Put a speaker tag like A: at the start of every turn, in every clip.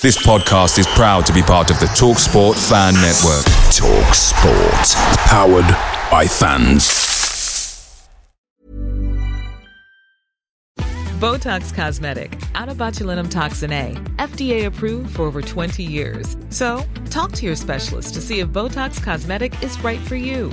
A: This podcast is proud to be part of the TalkSport Fan Network.
B: TalkSport, powered by fans.
C: Botox Cosmetic, out of botulinum toxin A, FDA approved for over 20 years. So, talk to your specialist to see if Botox Cosmetic is right for you.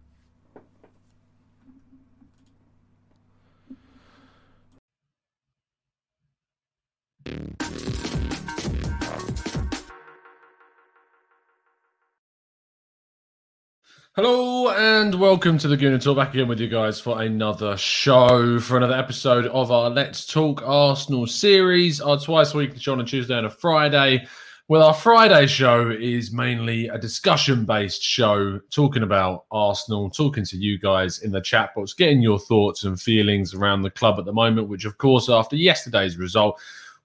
D: Hello and welcome to the Gooner Talk. Back again with you guys for another show, for another episode of our Let's Talk Arsenal series. Our twice a week show on a Tuesday and a Friday. Well, our Friday show is mainly a discussion based show talking about Arsenal, talking to you guys in the chat box, getting your thoughts and feelings around the club at the moment, which, of course, after yesterday's result,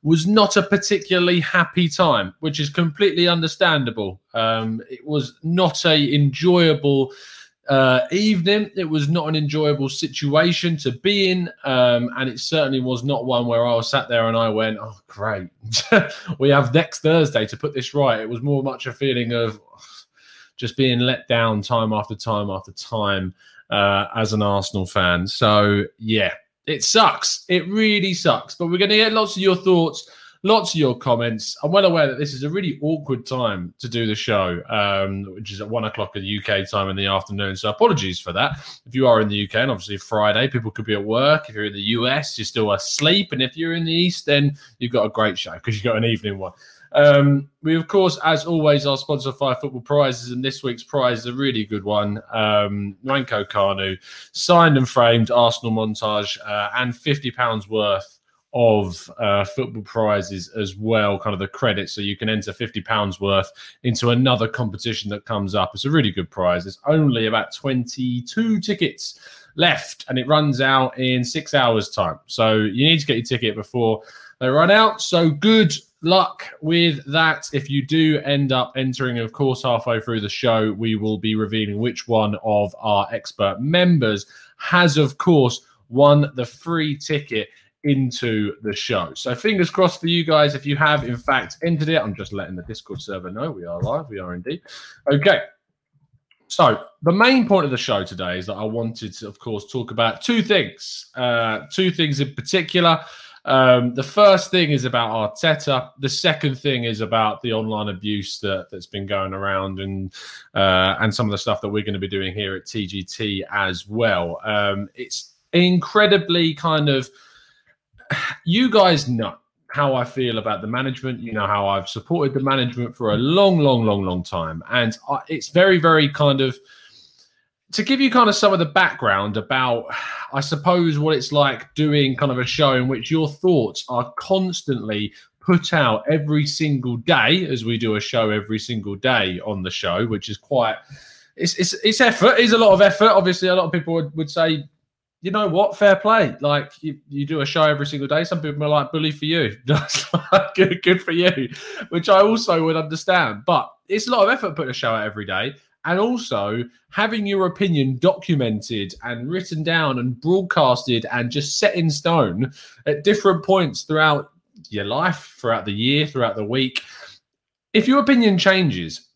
D: was not a particularly happy time, which is completely understandable. Um, it was not a enjoyable uh, evening. It was not an enjoyable situation to be in, um, and it certainly was not one where I was sat there and I went, "Oh, great, we have next Thursday to put this right." It was more much a feeling of just being let down time after time after time uh, as an Arsenal fan. So yeah, it sucks. It really sucks. But we're going to get lots of your thoughts, lots of your comments. I'm well aware that this is a really awkward time to do the show, um, which is at one o'clock at the UK time in the afternoon. So apologies for that. If you are in the UK, and obviously Friday, people could be at work. If you're in the US, you're still asleep. And if you're in the East, then you've got a great show because you've got an evening one. Um, we, of course, as always, are sponsored Fire Football Prizes, and this week's prize is a really good one. Um, Nwankwo Kanu, signed and framed Arsenal montage, uh, and £50 worth of uh, football prizes as well, kind of the credit. So you can enter £50 worth into another competition that comes up. It's a really good prize. There's only about 22 tickets left, and it runs out in six hours' time. So you need to get your ticket before they run out. So good luck with that. If you do end up entering, of course, halfway through the show, we will be revealing which one of our expert members has, of course, won the free ticket into the show. So fingers crossed for you guys. If you have, in fact, entered it, I'm just letting the Discord server know we are live. We are indeed. Okay. So the main point of the show today is that I wanted to, of course, talk about two things. Uh, two things in particular. Um, the first thing is about Arteta. The second thing is about the online abuse that, that's been going around and uh, and some of the stuff that we're going to be doing here at TGT as well. Um, it's incredibly kind of you guys know how I feel about the management. You know how I've supported the management for a long, long, long, long time, and it's very, very kind of to give you kind of some of the background about, I suppose, what it's like doing kind of a show in which your thoughts are constantly put out every single day, as we do a show every single day on the show, which is quite. It's, it's, it's effort. It's a lot of effort. Obviously, a lot of people would, would say, you know what, fair play. Like you, you do a show every single day. Some people are like, bully for you. good, good for you, which I also would understand. But it's a lot of effort putting a show out every day and also having your opinion documented and written down and broadcasted and just set in stone at different points throughout your life, throughout the year, throughout the week. If your opinion changes,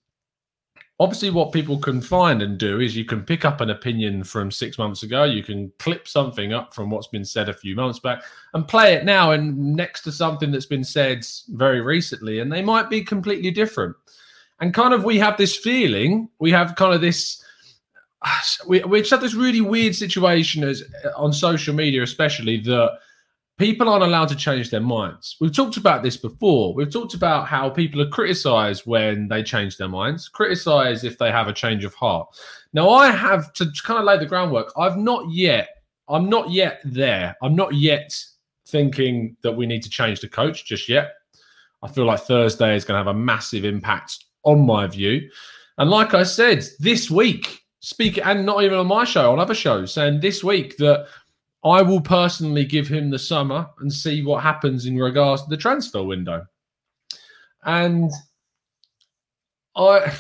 D: obviously what people can find and do is you can pick up an opinion from six months ago you can clip something up from what's been said a few months back and play it now and next to something that's been said very recently and they might be completely different and kind of we have this feeling, we have kind of this we we just have this really weird situation as uh, on social media, especially that people aren't allowed to change their minds. We've talked about this before. We've talked about how people are criticized when they change their minds, criticized if they have a change of heart. Now, I have to kind of lay the groundwork. I've not yet, I'm not yet there. I'm not yet thinking that we need to change the coach just yet. I feel like Thursday is going to have a massive impact on my view. And like I said, this week, speak and not even on my show, on other shows, saying this week that I will personally give him the summer and see what happens in regards to the transfer window. And I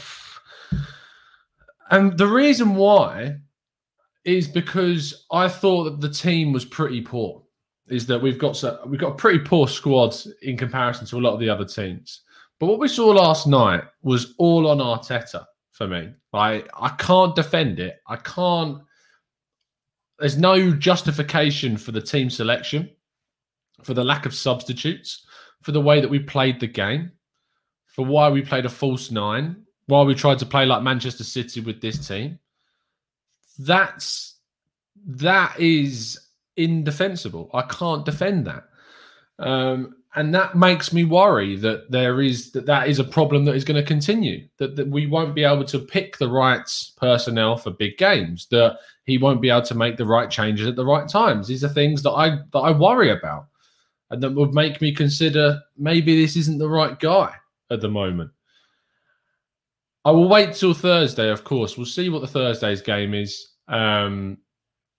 D: and the reason why is because I thought that the team was pretty poor. Is that we've got so, we've got a pretty poor squad in comparison to a lot of the other teams. But what we saw last night was all on Arteta for me. I I can't defend it. I can't. There's no justification for the team selection, for the lack of substitutes, for the way that we played the game, for why we played a false nine, why we tried to play like Manchester City with this team. That's that is indefensible. I can't defend that. Um, and that makes me worry that there is that that is a problem that is going to continue that, that we won't be able to pick the right personnel for big games that he won't be able to make the right changes at the right times. These are things that i that i worry about and that would make me consider maybe this isn't the right guy at the moment. I will wait till thursday of course. We'll see what the thursday's game is. Um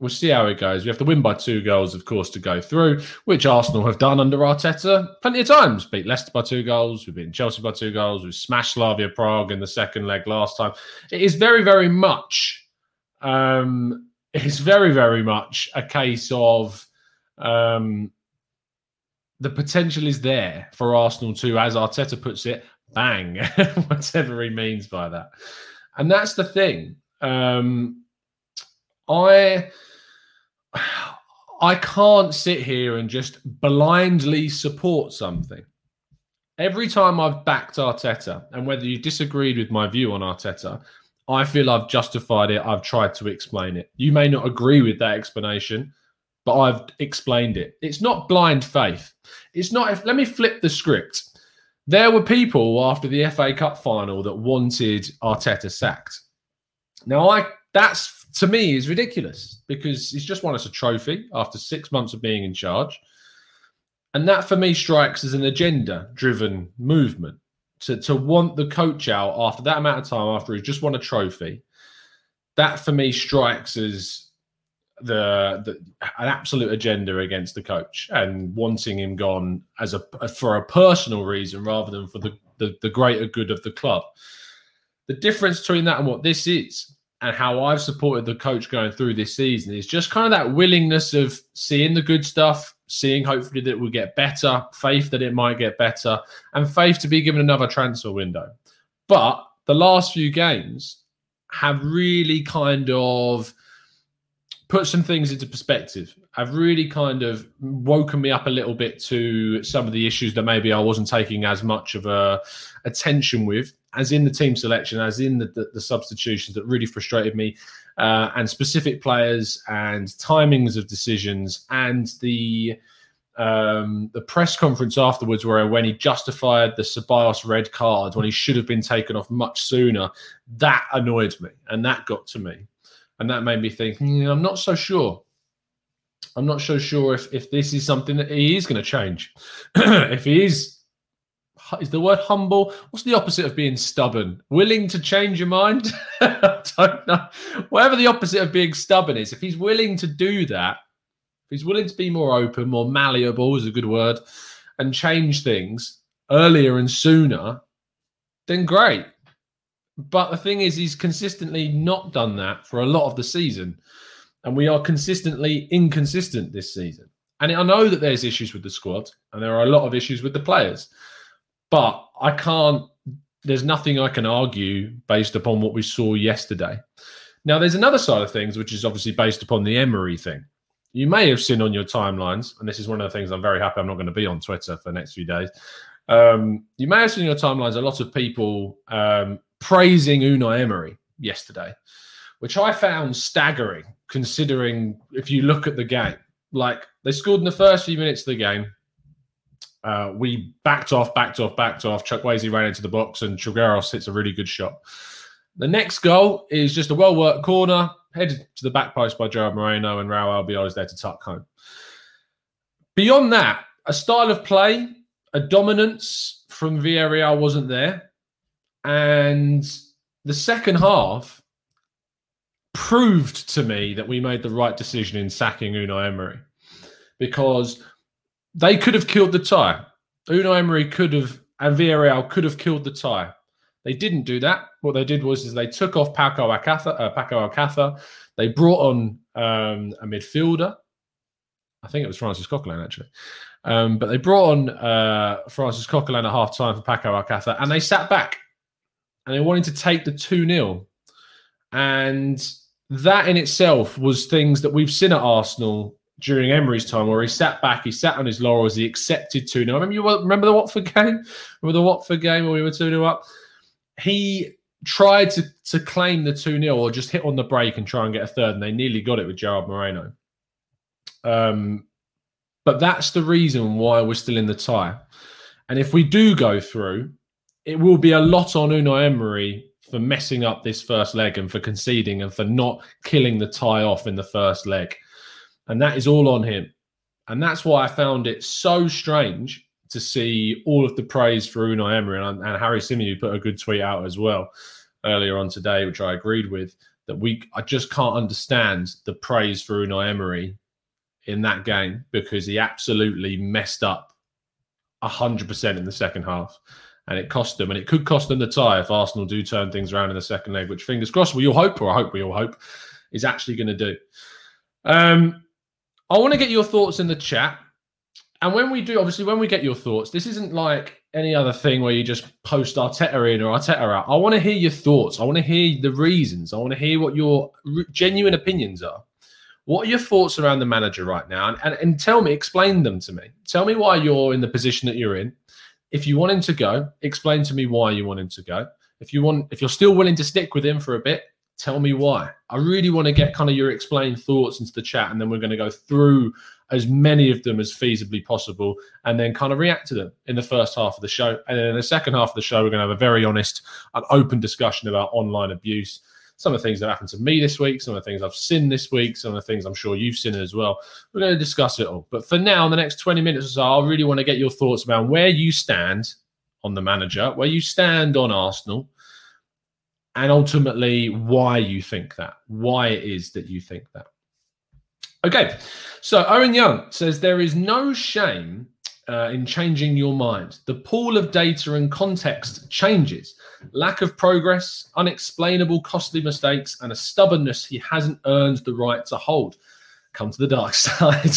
D: we'll see how it goes. We have to win by two goals, of course, to go through, which Arsenal have done under Arteta plenty of times. Beat Leicester by two goals, we've beaten Chelsea by two goals, we've smashed Slavia Prague in the second leg last time. It is very, very much, um, it's very, very much a case of um, the potential is there for Arsenal to, as Arteta puts it, bang, whatever he means by that. And that's the thing. Um, I I can't sit here and just blindly support something. Every time I've backed Arteta, and whether you disagreed with my view on Arteta, I feel I've justified it. I've tried to explain it. You may not agree with that explanation, but I've explained it. It's not blind faith. It's not. If, let me flip the script. There were people after the FA Cup final that wanted Arteta sacked. Now, I that's to me is ridiculous because he's just won us a trophy after six months of being in charge. And that for me strikes as an agenda driven movement to, to want the coach out after that amount of time, after he's just won a trophy. That for me strikes as the, the an absolute agenda against the coach and wanting him gone as a for a personal reason rather than for the, the, the greater good of the club. The difference between that and what this is and how I've supported the coach going through this season is just kind of that willingness of seeing the good stuff, seeing hopefully that it will get better, faith that it might get better, and faith to be given another transfer window. But the last few games have really kind of put some things into perspective. Have really kind of woken me up a little bit to some of the issues that maybe I wasn't taking as much of a attention with as in the team selection, as in the, the, the substitutions that really frustrated me, uh, and specific players and timings of decisions, and the um, the press conference afterwards, where when he justified the Ceballos red card when he should have been taken off much sooner, that annoyed me, and that got to me, and that made me think, mm, I'm not so sure. I'm not so sure if if this is something that he is going to change. if he is is the word humble? What's the opposite of being stubborn? Willing to change your mind? I don't know. Whatever the opposite of being stubborn is, if he's willing to do that, if he's willing to be more open, more malleable is a good word, and change things earlier and sooner, then great. But the thing is, he's consistently not done that for a lot of the season. And we are consistently inconsistent this season. And I know that there's issues with the squad, and there are a lot of issues with the players. But I can't, there's nothing I can argue based upon what we saw yesterday. Now, there's another side of things, which is obviously based upon the Emery thing. You may have seen on your timelines, and this is one of the things I'm very happy I'm not going to be on Twitter for the next few days. Um, you may have seen on your timelines a lot of people um, praising Unai Emery yesterday, which I found staggering considering if you look at the game. Like they scored in the first few minutes of the game. Uh, we backed off, backed off, backed off. Chukwueze ran into the box and Trigueros hits a really good shot. The next goal is just a well worked corner, headed to the back post by Gerard Moreno, and Raul Albiol is there to tuck home. Beyond that, a style of play, a dominance from Villarreal wasn't there. And the second half proved to me that we made the right decision in sacking Unai Emery because they could have killed the tie. Unai Emery could have, and Villarreal could have killed the tie. They didn't do that. What they did was is they took off Paco Alcácer. Uh, Paco Alcácer. They brought on um, a midfielder. I think it was Francis Coquelin actually, um, but they brought on uh, Francis Coquelin at half time for Paco Alcácer, and they sat back and they wanted to take the two 0 and that in itself was things that we've seen at Arsenal during Emery's time, where he sat back, he sat on his laurels, he accepted 2 0. Remember, you remember the Watford game? Remember the Watford game where we were 2 0 up? He tried to, to claim the 2 0 or just hit on the break and try and get a third, and they nearly got it with Gerard Moreno. Um, but that's the reason why we're still in the tie. And if we do go through, it will be a lot on Unai Emery for messing up this first leg and for conceding and for not killing the tie off in the first leg. And that is all on him. And that's why I found it so strange to see all of the praise for Unai Emery. And, and Harry Symeou put a good tweet out as well earlier on today, which I agreed with, that we I just can't understand the praise for Unai Emery in that game because he absolutely messed up 100% in the second half and it cost them, and it could cost them the tie if Arsenal do turn things around in the second leg, which fingers crossed we all hope, or I hope we all hope, is actually going to do. Um, I want to get your thoughts in the chat. And when we do, obviously, when we get your thoughts, this isn't like any other thing where you just post Arteta in or Arteta out. I want to hear your thoughts. I want to hear the reasons. I want to hear what your genuine opinions are. What are your thoughts around the manager right now? And, and, and tell me, explain them to me. Tell me why you're in the position that you're in if you want him to go, explain to me why you want him to go. If you want, if you're still willing to stick with him for a bit, tell me why. I really want to get kind of your explained thoughts into the chat, and then we're going to go through as many of them as feasibly possible, and then kind of react to them in the first half of the show. And then in the second half of the show, we're going to have a very honest and open discussion about online abuse some of the things that happened to me this week, some of the things I've seen this week, some of the things I'm sure you've seen as well. We're going to discuss it all. But for now, in the next 20 minutes or so, I really want to get your thoughts about where you stand on the manager, where you stand on Arsenal, and ultimately why you think that, why it is that you think that. Okay, so Owen Young says there is no shame uh, in changing your mind. The pool of data and context changes. Lack of progress, unexplainable costly mistakes, and a stubbornness he hasn't earned the right to hold. Come to the dark side.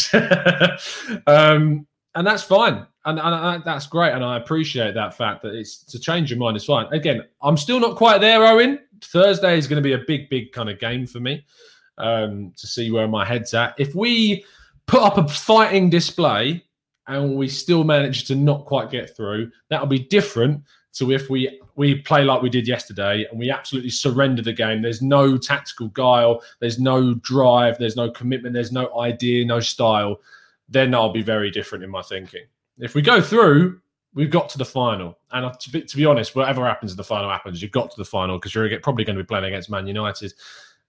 D: um, and that's fine. And, and, that's great. And I appreciate that fact that it's to change your mind is fine. Again, I'm still not quite there, Owen. Thursday is going to be a big, big kind of game for me um, to see where my head's at. If we put up a fighting display and we still manage to not quite get through, that'll be different to if we we play like we did yesterday and we absolutely surrender the game. There's no tactical guile, there's no drive, there's no commitment, there's no idea, no style. Then I'll be very different in my thinking. If we go through, we've got to the final. And to be, to be honest, whatever happens in the final happens. You've got to the final because you're probably going to be playing against Man United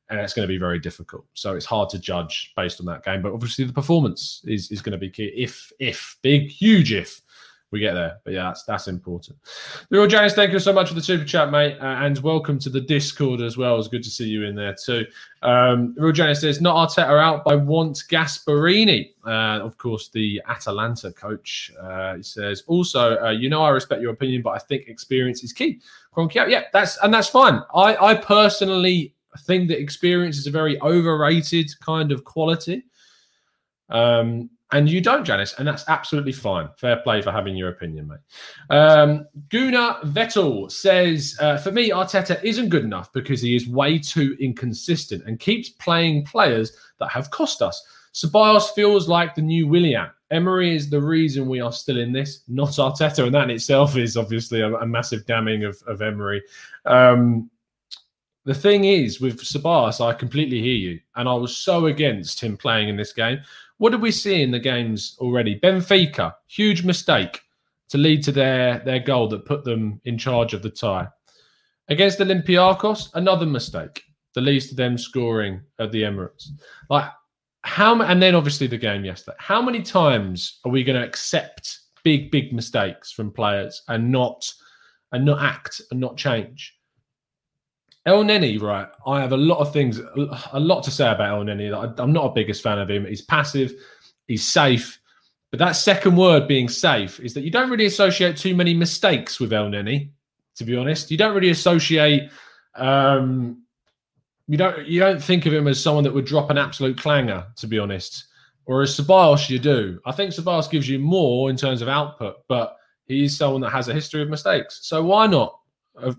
D: and it's going to be very difficult. So it's hard to judge based on that game. But obviously, the performance is is going to be key. If if big huge if we get there. But yeah, that's that's important. The real Janice, thank you so much for the super chat, mate, uh, and welcome to the Discord as well. It's good to see you in there too. Um, real Janice says not Arteta out, I want Gasperini, uh, of course, the Atalanta coach. Uh, he says also, uh, you know, I respect your opinion, but I think experience is key. Kroenke out, yeah, that's and that's fine. I I personally think that experience is a very overrated kind of quality. Um, and you don't, Janice, and that's absolutely fine. Fair play for having your opinion, mate. Um, Guna Vettel says, uh, for me, Arteta isn't good enough because he is way too inconsistent and keeps playing players that have cost us. Ceballos feels like the new Willian. Emery is the reason we are still in this, not Arteta, and that in itself is obviously a, a massive damning of, of Emery. Um, the thing is with Ceballos, I completely hear you, and I was so against him playing in this game. What did we see in the games already? Benfica, huge mistake to lead to their their goal that put them in charge of the tie. Against Olympiacos, another mistake that leads to them scoring at the Emirates. Like how, and then obviously the game yesterday. How many times are we going to accept big, big mistakes from players and not and not act and not change? Elneny, right? I have a lot of things, a lot to say about Elneny. I'm not a biggest fan of him. He's passive, he's safe, but that second word being safe is that you don't really associate too many mistakes with Elneny. To be honest, you don't really associate. Um, you don't you don't think of him as someone that would drop an absolute clanger. To be honest, whereas Ceballos you do. I think Ceballos gives you more in terms of output, but he's someone that has a history of mistakes. So why not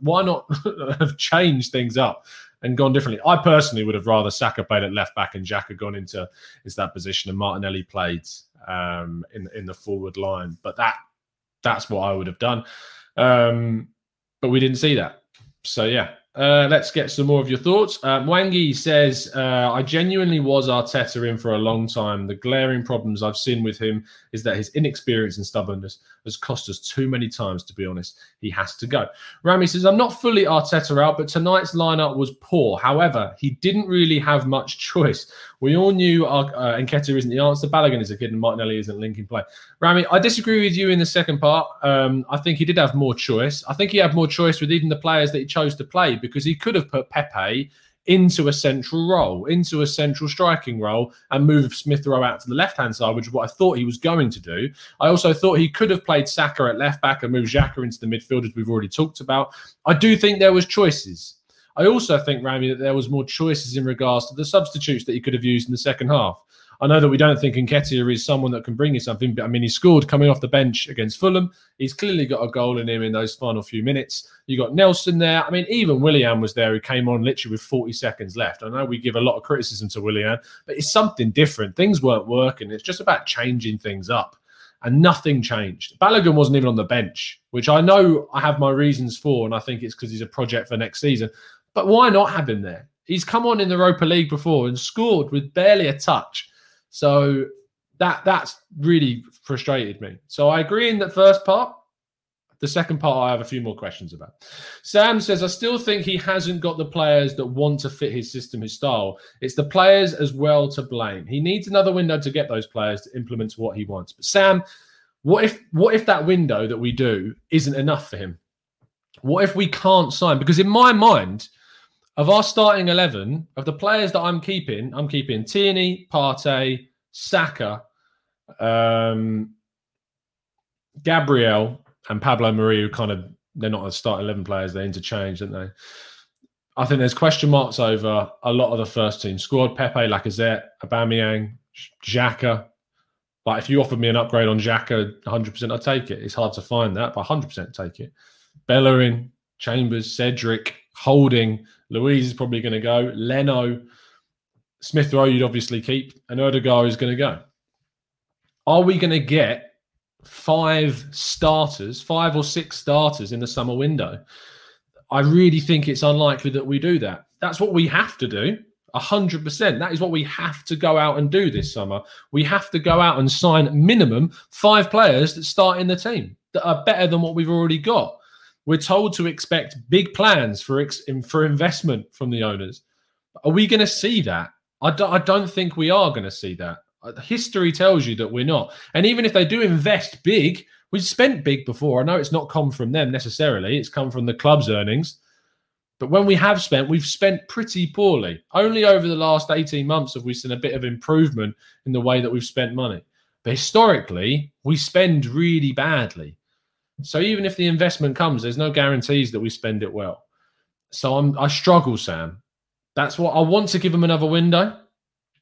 D: why not have changed things up and gone differently? I personally would have rather Saka played at left back and Xhaka gone into into that position and Martinelli played um, in in the forward line. But that that's what I would have done. Um, but we didn't see that. So yeah, uh, let's get some more of your thoughts. Uh, Mwangi says, uh, I genuinely was Arteta in for a long time. The glaring problems I've seen with him is that his inexperience and stubbornness has cost us too many times, to be honest. He has to go. Rami says, I'm not fully Arteta out, but tonight's lineup was poor. However, he didn't really have much choice. We all knew our, uh, Nketiah isn't the answer. Balogun is a kid and Martinelli isn't linking play. Rami, I disagree with you in the second part. Um, I think he did have more choice. I think he had more choice with even the players that he chose to play because he could have put Pepe into a central role, into a central striking role, and move Smith Rowe out to the left hand side, which is what I thought he was going to do. I also thought he could have played Saka at left back and moved Xhaka into the midfield, as we've already talked about. I do think there was choices. I also think, Rami, that there was more choices in regards to the substitutes that he could have used in the second half. I know that we don't think Nketiah is someone that can bring you something, but I mean, he scored coming off the bench against Fulham. He's clearly got a goal in him in those final few minutes. You got Nelson there. I mean, even Willian was there who came on literally with 40 seconds left. I know we give a lot of criticism to Willian, but it's something different. Things weren't working. It's just about changing things up. And nothing changed. Balogun wasn't even on the bench, which I know I have my reasons for, and I think it's because he's a project for next season. But why not have him there? He's come on in the Europa League before and scored with barely a touch. So that that's really frustrated me. So I agree in the first part. The second part, I have a few more questions about. Sam says, I still think he hasn't got the players that want to fit his system, his style. It's the players as well to blame. He needs another window to get those players to implement what he wants. But Sam, what if what if that window that we do isn't enough for him? What if we can't sign? Because in my mind, of our starting 11, of the players that I'm keeping, I'm keeping Tierney, Partey, Saka, um, Gabriel, and Pablo Mari, who kind of, they're not a start 11 players, they interchange, aren't they? I think there's question marks over a lot of the first team squad. Pepe, Lacazette, Aubameyang, Xhaka. But if you offered me an upgrade on Xhaka, 100%, I'd take it. It's hard to find that, but 100% take it. Bellerin, Chambers, Cedric, Holding, Luiz is probably going to go. Leno, Smith Rowe, you'd obviously keep, and Odegaard is going to go. Are we going to get five starters, five or six starters in the summer window? I really think it's unlikely that we do that. That's what we have to do. 100%. That is what we have to go out and do this summer. We have to go out and sign minimum five players that start in the team that are better than what we've already got. We're told to expect big plans for ex- for investment from the owners. Are we going to see that? I don't, I don't think we are going to see that. Uh, history tells you that we're not. And even if they do invest big, we've spent big before. I know it's not come from them necessarily, it's come from the club's earnings. But when we have spent, we've spent pretty poorly. Only over the last 18 months have we seen a bit of improvement in the way that we've spent money. But historically, we spend really badly. So even if the investment comes, there's no guarantees that we spend it well. So I'm I struggle, Sam. That's what I want to give him another window.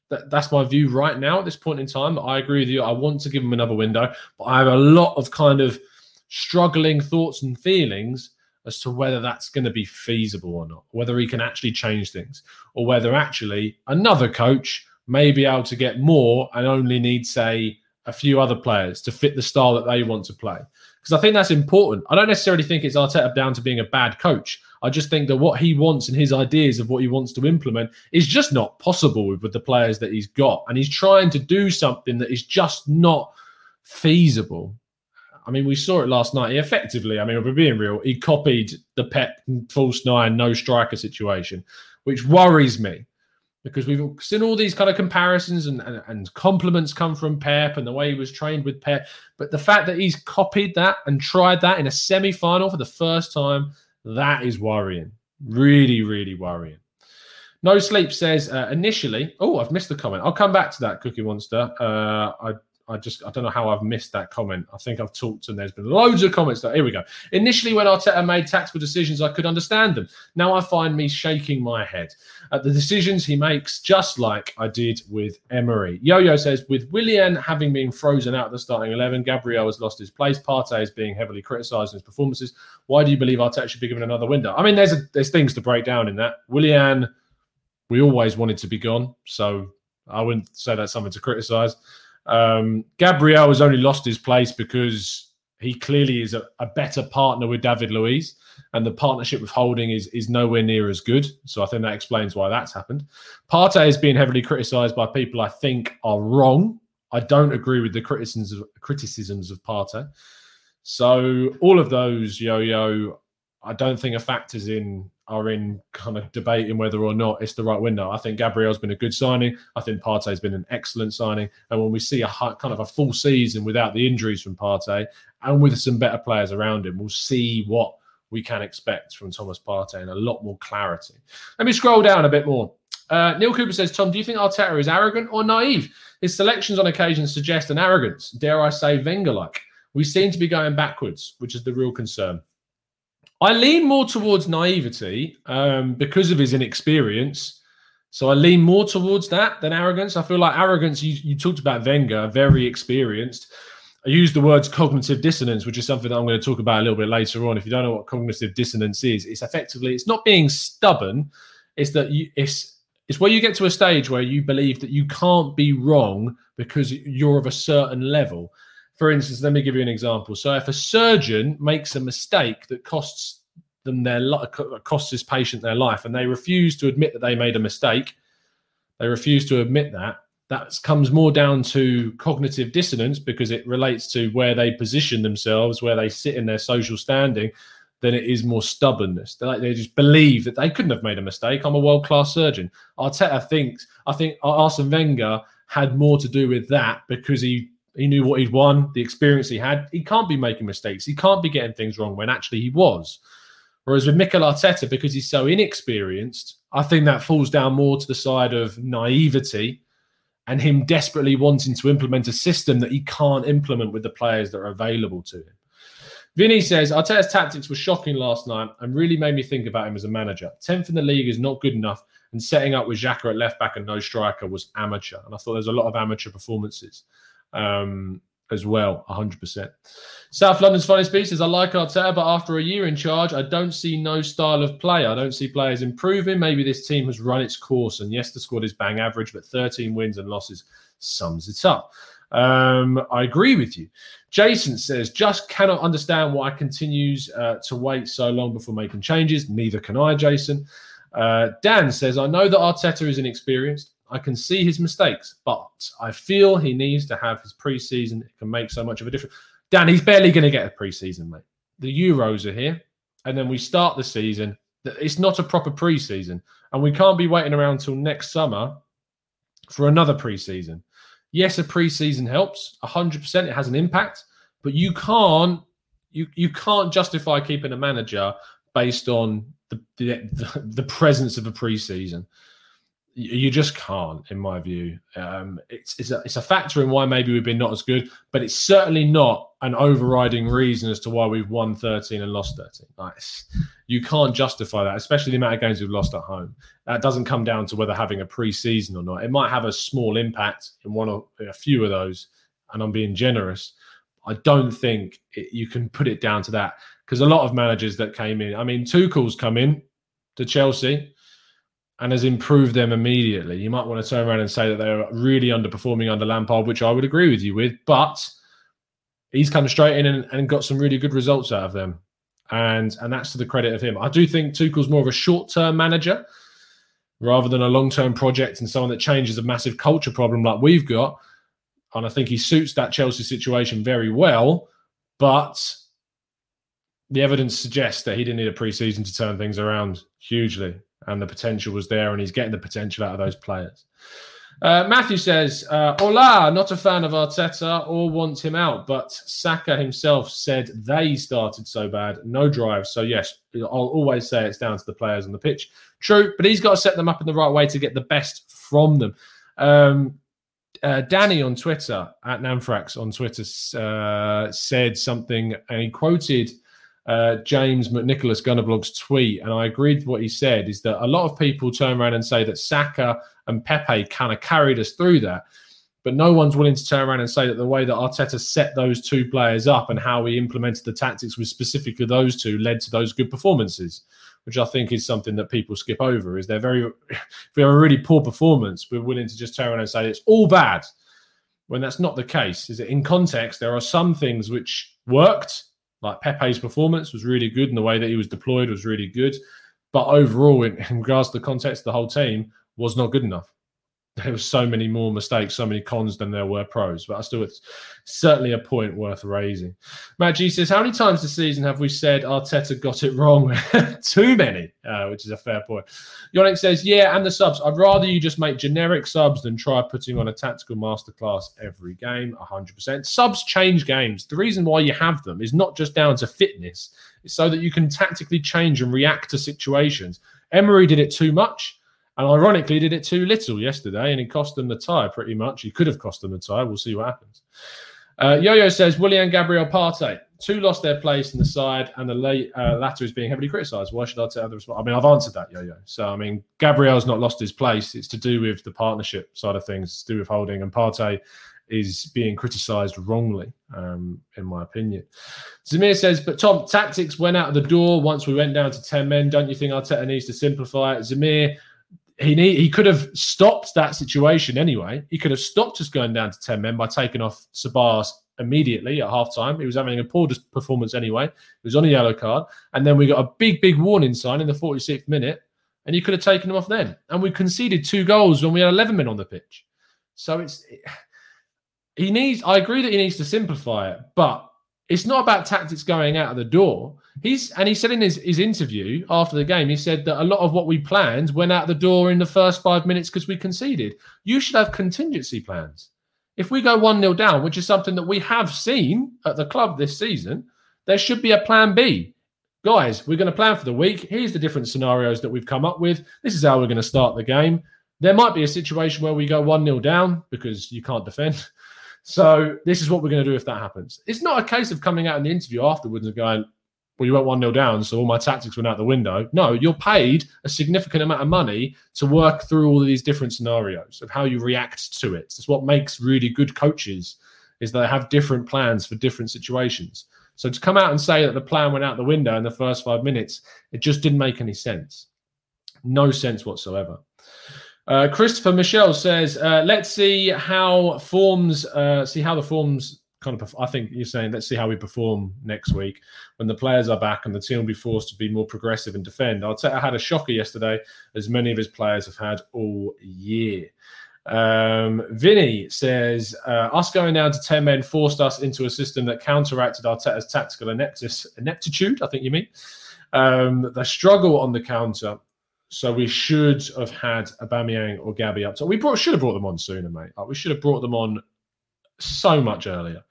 D: That, that's my view right now at this point in time. I agree with you. I want to give him another window, but I have a lot of kind of struggling thoughts and feelings as to whether that's going to be feasible or not, whether he can actually change things, or whether actually another coach may be able to get more and only need, say, a few other players to fit the style that they want to play. Because I think that's important. I don't necessarily think it's Arteta down to being a bad coach. I just think that what he wants and his ideas of what he wants to implement is just not possible with, with the players that he's got. And he's trying to do something that is just not feasible. I mean, we saw it last night. He effectively, I mean, if we're being real, he copied the Pep false nine, no striker situation, which worries me because we've seen all these kind of comparisons and, and, and, compliments come from Pep and the way he was trained with Pep. But the fact that he's copied that and tried that in a semi final for the first time, that is worrying. Really, really worrying. No Sleep says uh, initially, oh, I've missed the comment. I'll come back to that, Cookie Monster. Uh, I I just I don't know how I've missed that comment. I think I've talked and there's been loads of comments. That, here we go. Initially, when Arteta made tactical decisions, I could understand them. Now I find me shaking my head at the decisions he makes, just like I did with Emery. Yo-Yo says, with Willian having been frozen out of the starting eleven, Gabriel has lost his place. Partey is being heavily criticised in his performances. Why do you believe Arteta should be given another window? I mean, there's a, there's things to break down in that. Willian, we always wanted to be gone, so I wouldn't say that's something to criticise. Um, Gabriel has only lost his place because he clearly is a, a, better partner with David Luiz, and the partnership with Holding is is nowhere near as good. So I think that explains why that's happened. Partey is being heavily criticised by people I think are wrong. I don't agree with the criticisms of criticisms of Partey. So all of those, yo-yo, I don't think are factors in are in kind of debating whether or not it's the right window. I think Gabriel's been a good signing. I think Partey's been an excellent signing. And when we see a kind of a full season without the injuries from Partey and with some better players around him, we'll see what we can expect from Thomas Partey and a lot more clarity. Let me scroll down a bit more. Uh, Neil Cooper says, Tom, do you think Arteta is arrogant or naive? His selections on occasion suggest an arrogance, dare I say, Wenger like. We seem to be going backwards, which is the real concern. I lean more towards naivety um, because of his inexperience. So I lean more towards that than arrogance. I feel like arrogance, you, you talked about Wenger, very experienced. I use the words cognitive dissonance, which is something that I'm going to talk about a little bit later on. If you don't know what cognitive dissonance is, it's effectively it's not being stubborn. It's that you, it's it's where you get to a stage where you believe that you can't be wrong because you're of a certain level for instance, let me give you an example. So, if a surgeon makes a mistake that costs them their costs his patient their life, and they refuse to admit that they made a mistake, they refuse to admit that. That comes more down to cognitive dissonance because it relates to where they position themselves, where they sit in their social standing, than it is more stubbornness. They, like, they just believe that they couldn't have made a mistake. I'm a world class surgeon. Arteta thinks, I think Arsene Wenger had more to do with that because he he knew what he'd won, the experience he had. He can't be making mistakes. He can't be getting things wrong when actually he was. Whereas with Mikel Arteta, because he's so inexperienced, I think that falls down more to the side of naivety and him desperately wanting to implement a system that he can't implement with the players that are available to him. Vinny says Arteta's tactics were shocking last night and really made me think about him as a manager. 10th in the league is not good enough, and setting up with Xhaka at left back and no striker was amateur. And I thought there's a lot of amateur performances um, as well, 100%. South London's funny piece I like Arteta, but after a year in charge, I don't see no style of play. I don't see players improving. Maybe this team has run its course, and yes, the squad is bang average, but 13 wins and losses sums it up. Um, I agree with you. Jason says, just cannot understand why continues uh, to wait so long before making changes. Neither can I, Jason. Uh, Dan says, I know that Arteta is inexperienced. I can see his mistakes, but I feel he needs to have his preseason. It can make so much of a difference. Dan, he's barely going to get a preseason, mate. The Euros are here, and then we start the season. It's not a proper preseason, and we can't be waiting around till next summer for another preseason. Yes, a preseason helps, hundred percent. It has an impact, but you can't you you can't justify keeping a manager based on the the, the presence of a preseason you just can't, in my view. Um, it's it's a, it's a factor in why maybe we've been not as good, but it's certainly not an overriding reason as to why we've won 13 and lost 13. Nice. You can't justify that, especially the amount of games we've lost at home. That doesn't come down to whether having a pre-season or not. It might have a small impact in one or a few of those, and I'm being generous. I don't think it, you can put it down to that because a lot of managers that came in, I mean, Tuchel's come in to Chelsea and has improved them immediately. You might want to turn around and say that they're really underperforming under Lampard, which I would agree with you with, but he's come straight in and, and got some really good results out of them. And and that's to the credit of him. I do think Tuchel's more of a short-term manager rather than a long-term project and someone that changes a massive culture problem like we've got. And I think he suits that Chelsea situation very well. But the evidence suggests that he didn't need a preseason to turn things around hugely, and the potential was there, and he's getting the potential out of those players. Uh, Matthew says, uh, Hola, not a fan of Arteta or wants him out, but Saka himself said they started so bad, no drive. So, yes, I'll always say it's down to the players on the pitch. True, but he's got to set them up in the right way to get the best from them. Um, uh, Danny on Twitter, at Namfrax on Twitter, uh, said something and he quoted uh, James McNicholas Gunnerblog's tweet, and I agreed with what he said, is that a lot of people turn around and say that Saka and Pepe kind of carried us through that. But no one's willing to turn around and say that the way that Arteta set those two players up and how he implemented the tactics with specifically those two led to those good performances, which I think is something that people skip over. Is they're very, if we have a really poor performance, we're willing to just turn around and say it's all bad, when that's not the case. Is that in context there are some things which worked, like Pepe's performance was really good, and the way that he was deployed was really good, but overall, in, in regards to the context of the whole team, was not good enough. There were so many more mistakes, so many cons than there were pros. But I still, it's certainly a point worth raising. Matt G says, "How many times this season have we said Arteta got it wrong? Too many, uh, which is a fair point." Yannick says, "Yeah, and the subs. I'd rather you just make generic subs than try putting on a tactical masterclass every game. 100%. Subs change games. The reason why you have them is not just down to fitness; it's so that you can tactically change and react to situations. Emery did it too much." And ironically, did it too little yesterday, and it cost them the tie pretty much. He could have cost them the tie. We'll see what happens. Uh, Yo-Yo says Willian Gabriel Partey. Two lost their place in the side, and the late, uh, latter is being heavily criticised. Why should I take other response? I mean, I've answered that, Yo-Yo. So, I mean, Gabriel's not lost his place. It's to do with the partnership side of things, it's to do with holding, and Partey is being criticised wrongly, um, in my opinion. Zamir says, but Tom, tactics went out of the door once we went down to 10 men. Don't you think Arteta needs to simplify it? Zamir, he need, he could have stopped that situation anyway. He could have stopped us going down to 10 men by taking off Ceballos immediately at half time. He was having a poor performance anyway. He was on a yellow card. And then we got a big, big warning sign in the 46th minute. And you could have taken him off then. And we conceded two goals when we had 11 men on the pitch. So it's he needs. I agree that he needs to simplify it, but it's not about tactics going out of the door. He's and he said in his, his interview after the game, he said that a lot of what we planned went out the door in the first five minutes because we conceded. You should have contingency plans. If we go 1 0 down, which is something that we have seen at the club this season, there should be a plan B. Guys, we're going to plan for the week. Here's the different scenarios that we've come up with. This is how we're going to start the game. There might be a situation where we go 1 0 down because you can't defend. So this is what we're going to do if that happens. It's not a case of coming out in the interview afterwards and going, well, you went 1 0 down, so all my tactics went out the window. No, you're paid a significant amount of money to work through all of these different scenarios of how you react to it. It's what makes really good coaches is they have different plans for different situations. So to come out and say that the plan went out the window in the first five minutes, it just didn't make any sense. No sense whatsoever. Uh, Christopher Michelle says, uh, "Let's see how forms, uh, see how the forms kind of. I think you're saying, let's see how we perform next week when the players are back and the team will be forced to be more progressive and defend." Arteta had a shocker yesterday, as many of his players have had all year. Um, Vinny says, uh, "Us going down to ten men forced us into a system that counteracted Arteta's tactical ineptitude. I think you mean." Um, the struggle on the counter so we should have had Aubameyang or Gabby up. So we brought, should have brought them on sooner, mate. Like we should have brought them on so much earlier.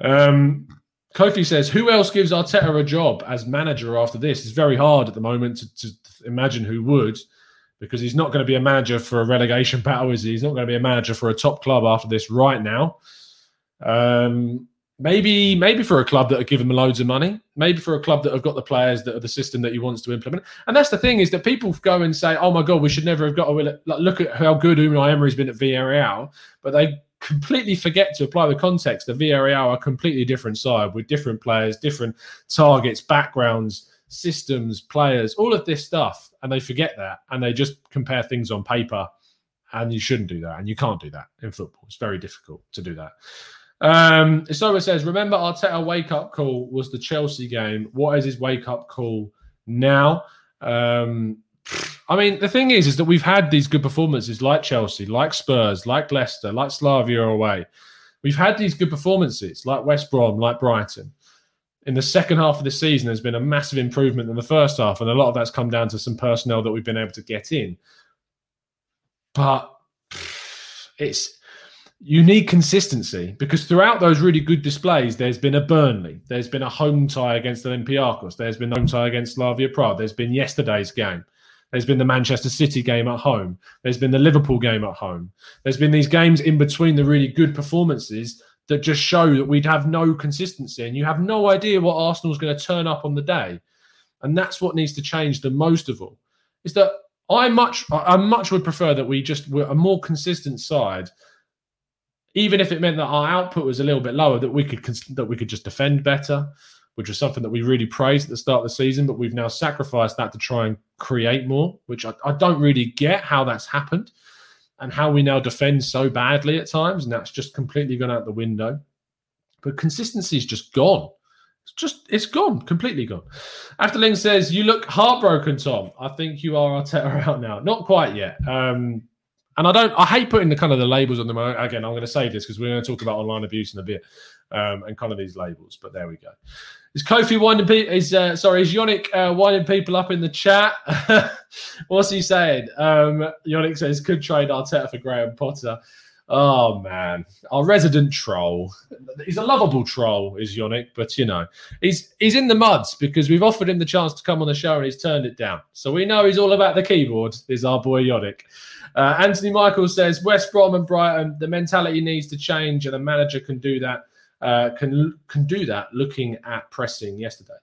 D: Um, Kofi says, "Who else gives Arteta a job as manager after this?" It's very hard at the moment to, to imagine who would, because he's not going to be a manager for a relegation battle, is he? He's not going to be a manager for a top club after this right now. Um, Maybe, maybe for a club that are giving him loads of money. Maybe for a club that have got the players that are the system that he wants to implement. And that's the thing is that people go and say, "Oh my God, we should never have got a look at how good Unai Emery's been at Villarreal," but they completely forget to apply the context. The Villarreal are a completely different side with different players, different targets, backgrounds, systems, players, all of this stuff, and they forget that and they just compare things on paper. And you shouldn't do that, and you can't do that in football. It's very difficult to do that. Um, so says, remember Arteta wake up call was the Chelsea game. What is his wake up call now? Um, I mean, the thing is, is that we've had these good performances like Chelsea, like Spurs, like Leicester, like Slavia away. We've had these good performances like West Brom, like Brighton. In the second half of the season, there's been a massive improvement in the first half, and a lot of that's come down to some personnel that we've been able to get in. But it's you need consistency because throughout those really good displays, there's been a Burnley, there's been a home tie against Olympiacos, there's been a home tie against Slavia Prague, there's been yesterday's game. There's been the Manchester City game at home. There's been the Liverpool game at home. There's been these games in between the really good performances that just show that we'd have no consistency and you have no idea what Arsenal's going to turn up on the day. And that's what needs to change the most of all. Is that I much I much would prefer that we just were a more consistent side, even if it meant that our output was a little bit lower, that we could that we could just defend better, which was something that we really praised at the start of the season, but we've now sacrificed that to try and create more, which I, I don't really get how that's happened and how we now defend so badly at times, and that's just completely gone out the window. But consistency is just gone. It's just it's gone, completely gone. Afterling says, You look heartbroken, Tom. I think you are Arteta out now. Not quite yet. Um, and I don't I hate putting the kind of the labels on them. Again, I'm going to say this because we're going to talk about online abuse in a bit um, and kind of these labels, but there we go. Is Kofi winding people? Is uh, sorry? Is Yannick uh, winding people up in the chat? What's he saying? Um, Yannick says could trade Arteta for Graham Potter. Oh man, our resident troll. He's a lovable troll, is Yannick, but you know he's he's in the muds because we've offered him the chance to come on the show and he's turned it down. So we know he's all about the keyboard. Is our boy Yannick. Uh, Anthony Michael says West Brom and Brighton. The mentality needs to change, and the manager can do that uh, can can do that. Looking at pressing yesterday,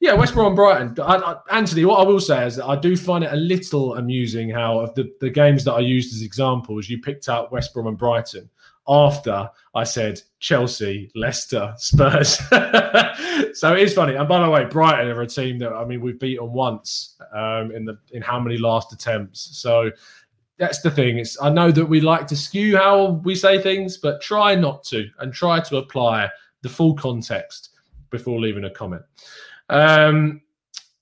D: yeah, West Brom and Brighton. I, I, Anthony, what I will say is that I do find it a little amusing how of the, the games that I used as examples, you picked out West Brom and Brighton after I said Chelsea, Leicester, Spurs. so it is funny. And by the way, Brighton are a team that I mean we've beaten once um, in the in how many last attempts. So that's the thing. It's I know that we like to skew how we say things, but try not to and try to apply the full context before leaving a comment. Um,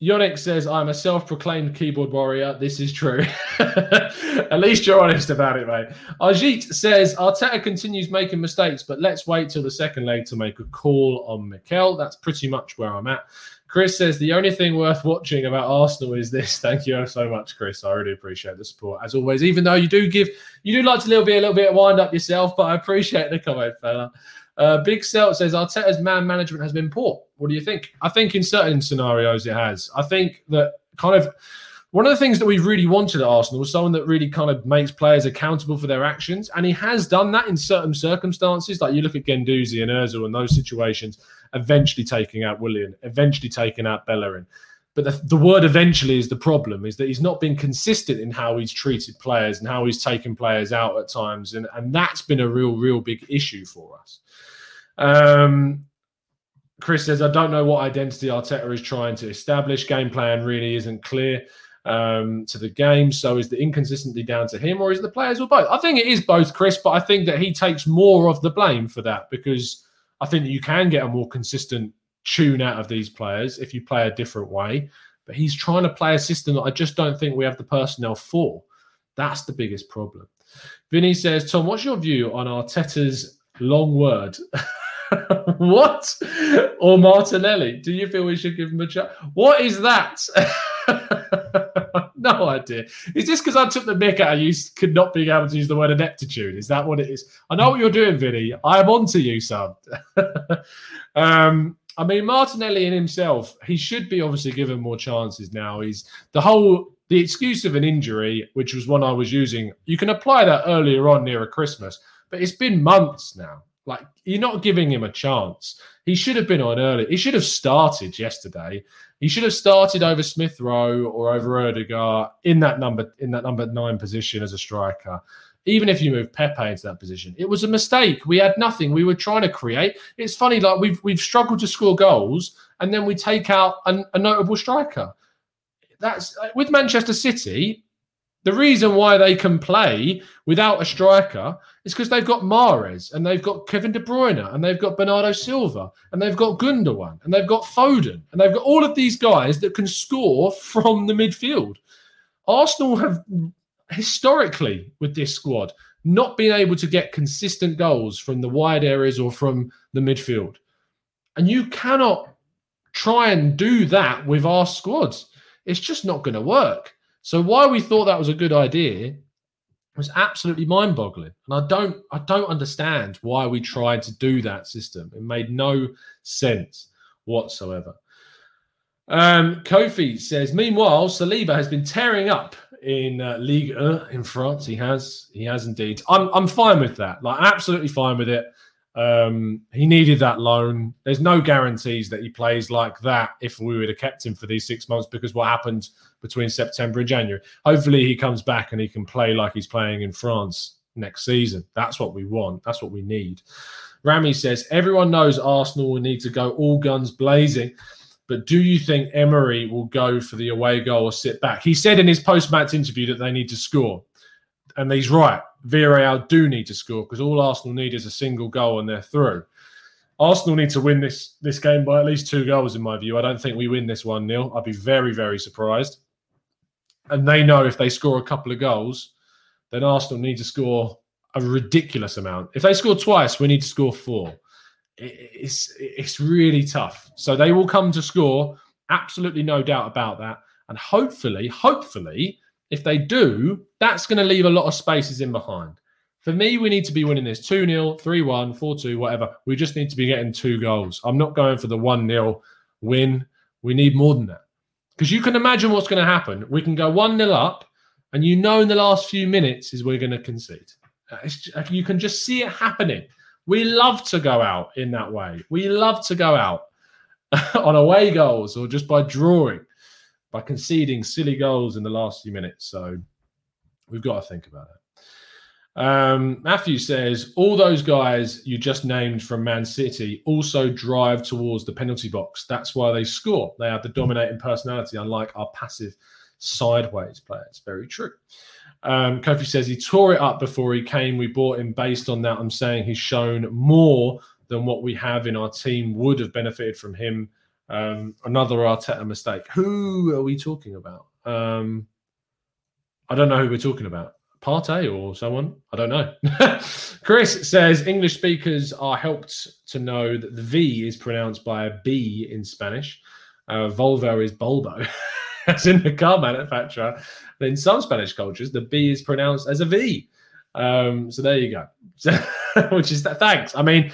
D: Yannick says, I'm a self proclaimed keyboard warrior. This is true. At least you're honest about it, mate. Ajit says, Arteta continues making mistakes, but let's wait till the second leg to make a call on Mikel. That's pretty much where I'm at. Chris says the only thing worth watching about Arsenal is this. Thank you so much, Chris. I really appreciate the support as always. Even though you do give, you do like to little bit, a little bit wind up yourself, but I appreciate the comment, fella. Uh, Big Celt says Arteta's man management has been poor. What do you think? I think in certain scenarios it has. I think that kind of one of the things that we've really wanted at Arsenal was someone that really kind of makes players accountable for their actions, and he has done that in certain circumstances. Like you look at Guendouzi and Özil in those situations eventually taking out Willian, eventually taking out Bellerin. But the, the word eventually is the problem, is that he's not been consistent in how he's treated players and how he's taken players out at times. And, and that's been a real, real big issue for us. Um, Chris says, I don't know what identity Arteta is trying to establish. Game plan really isn't clear um, to the game. So is the inconsistency down to him or is it the players or both? I think it is both, Chris, but I think that he takes more of the blame for that because I think that you can get a more consistent tune out of these players if you play a different way. But he's trying to play a system that I just don't think we have the personnel for. That's the biggest problem. Vinny says, Tom, what's your view on Arteta's long word? what? Or Martinelli? Do you feel we should give him a chance? What is that? no idea. Is this because I took the mick out of you could not being able to use the word ineptitude? Is that what it is? I know what you're doing, Vinny. I'm on to you, son. um, I mean, Martinelli in himself, he should be obviously given more chances now. He's the whole the excuse of an injury, which was one I was using. You can apply that earlier on near a Christmas, but it's been months now. Like you're not giving him a chance. He should have been on early. He should have started yesterday. He should have started over Smith Rowe or over Odegaard in that number in that number nine position as a striker. even if you move Pepe into that position. It was a mistake. We had nothing. We were trying to create. It's funny, like we've we've struggled to score goals, and then we take out a, a notable striker. That's with Manchester City. The reason why they can play without a striker is because they've got Mahrez and they've got Kevin De Bruyne and they've got Bernardo Silva and they've got Gundogan and they've got Foden and they've got all of these guys that can score from the midfield. Arsenal have historically with this squad not been able to get consistent goals from the wide areas or from the midfield. And you cannot try and do that with our squads. It's just not going to work. So why we thought that was a good idea was absolutely mind-boggling. And I don't I don't understand why we tried to do that system. It made no sense whatsoever. Um, Kofi says, meanwhile, Saliba has been tearing up in uh, Ligue 1 in France. He has, he has indeed. I'm, I'm fine with that. Like, absolutely fine with it. Um, he needed that loan. There's no guarantees that he plays like that if we would have kept him for these six months because what happened between September and January. Hopefully, he comes back and he can play like he's playing in France next season. That's what we want. That's what we need. Rami says everyone knows Arsenal will need to go all guns blazing. But do you think Emery will go for the away goal or sit back? He said in his post match interview that they need to score. And he's right. Villarreal do need to score because all Arsenal need is a single goal and they're through. Arsenal need to win this this game by at least two goals, in my view. I don't think we win this one nil. I'd be very, very surprised. And they know if they score a couple of goals, then Arsenal need to score a ridiculous amount. If they score twice, we need to score four. It's it's really tough. So they will come to score. Absolutely no doubt about that. And hopefully, hopefully, if they do, that's going to leave a lot of spaces in behind. For me, we need to be winning this 2 0, 3 1, 4 2, whatever. We just need to be getting two goals. I'm not going for the 1 0 win. We need more than that. Because you can imagine what's going to happen. We can go 1 0 up, and you know in the last few minutes is we're going to concede. Uh, just, you can just see it happening. We love to go out in that way. We love to go out on away goals or just by drawing, by conceding silly goals in the last few minutes. So we've got to think about it. Um, Matthew says all those guys you just named from Man City also drive towards the penalty box. That's why they score. They have the dominating personality, unlike our passive sideways players. Very true. Um, Kofi says he tore it up before he came. We bought him based on that. I'm saying he's shown more than what we have in our team would have benefited from him. Um, another Arteta mistake. Who are we talking about? Um, I don't know who we're talking about. Partey or someone. I don't know. Chris says English speakers are helped to know that the V is pronounced by a B in Spanish. Uh, Volvo is Bulbo, as in the car manufacturer. In some Spanish cultures, the B is pronounced as a V. Um, so there you go. Which is that. Thanks. I mean,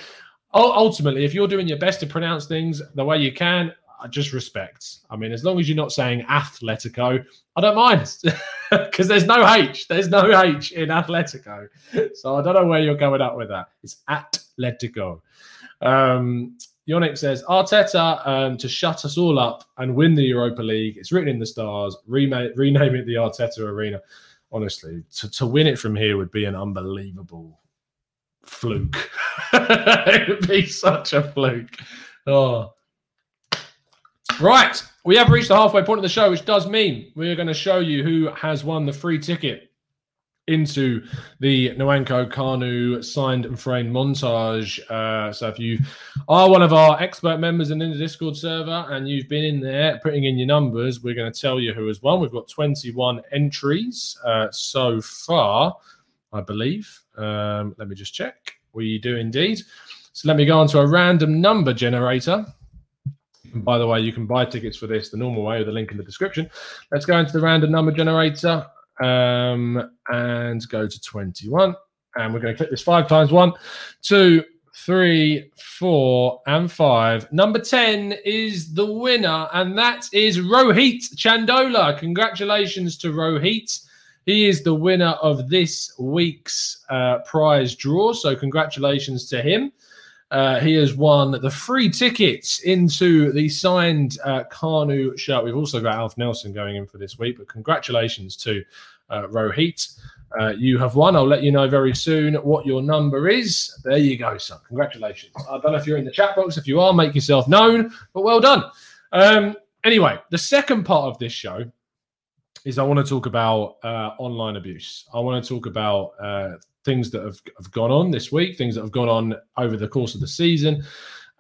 D: ultimately, if you're doing your best to pronounce things the way you can, I just respect. I mean, as long as you're not saying Atletico, I don't mind because there's no H. There's no H in Atletico. So I don't know where you're going up with that. It's Atletico. Um, Yannick says Arteta um, to shut us all up and win the Europa League. It's written in the stars. Rename, rename it the Arteta Arena. Honestly, to, to win it from here would be an unbelievable fluke. it would be such a fluke. Oh, Right, we have reached the halfway point of the show, which does mean we're going to show you who has won the free ticket into the Nwankwo Kanu signed and framed montage. Uh, so if you are one of our expert members and in the Discord server and you've been in there putting in your numbers, we're going to tell you who has won. We've got 21 entries uh, so far, I believe. Um, let me just check. We do indeed. So let me go on to a random number generator. And by the way, you can buy tickets for this the normal way with the link in the description. Let's go into the random number generator um, and go to 21. And we're going to click this five times one, two, three, four, and five. Number 10 is the winner, and that is Rohit Chandola. Congratulations to Rohit. He is the winner of this week's uh, prize draw. So, congratulations to him. Uh, he has won the free tickets into the signed uh, Kanu shirt. We've also got Alf Nelson going in for this week, but congratulations to uh, Rohit. Uh, you have won. I'll let you know very soon what your number is. There you go, son. Congratulations. I don't know if you're in the chat box. If you are, make yourself known, but well done. Um, anyway, the second part of this show is I want to talk about uh, online abuse. I want to talk about uh, things that have, have gone on this week, things that have gone on over the course of the season.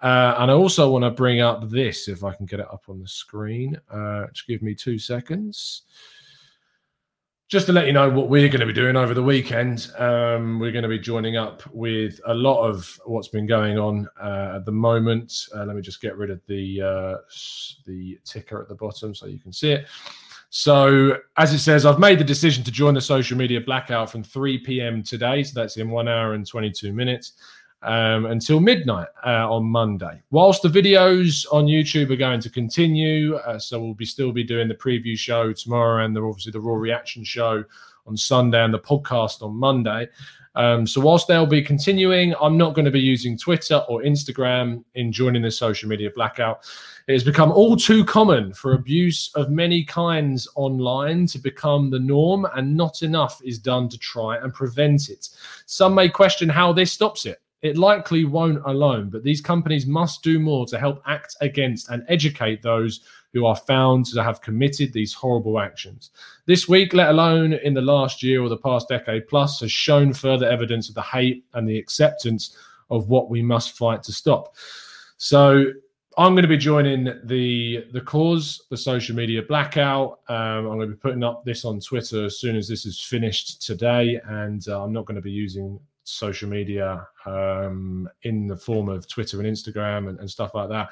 D: Uh, and I also want to bring up this, if I can get it up on the screen. Uh, just give me two seconds. Just to let you know what we're going to be doing over the weekend, um, we're going to be joining up with a lot of what's been going on uh, at the moment. Uh, let me just get rid of the the ticker at the bottom so you can see it. So, as it says, I've made the decision to join the social media blackout from 3 p.m. today. So that's in one hour and 22 minutes um, until midnight uh, on Monday. Whilst the videos on YouTube are going to continue, uh, so we'll be still be doing the preview show tomorrow and the, obviously the raw reaction show on Sunday and the podcast on Monday. Um, so whilst they'll be continuing, I'm not going to be using Twitter or Instagram in joining the social media blackout. It has become all too common for abuse of many kinds online to become the norm, and not enough is done to try and prevent it. Some may question how this stops it. It likely won't alone, but these companies must do more to help act against and educate those who are found to have committed these horrible actions. This week, let alone in the last year or the past decade plus, has shown further evidence of the hate and the acceptance of what we must fight to stop. So, I'm going to be joining the the cause, the social media blackout. Um, I'm going to be putting up this on Twitter as soon as this is finished today, and uh, I'm not going to be using social media um, in the form of Twitter and Instagram and, and, stuff like that.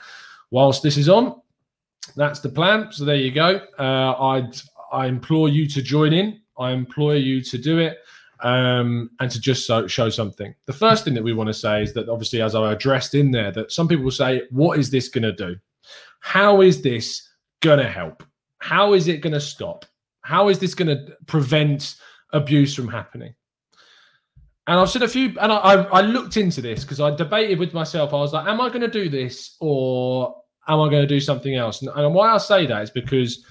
D: Whilst this is on, that's the plan. So there you go. Uh, I I implore you to join in. I implore you to do it um, and to just so, show something. The first thing that we want to say is that obviously, as I addressed in there, that some people say, "What is this going to do? How is this going to help? How is it going to stop? How is this going to prevent abuse from happening?" And I've said a few, and I, I, I looked into this because I debated with myself. I was like, am I going to do this or am I going to do something else? And, and why I say that is because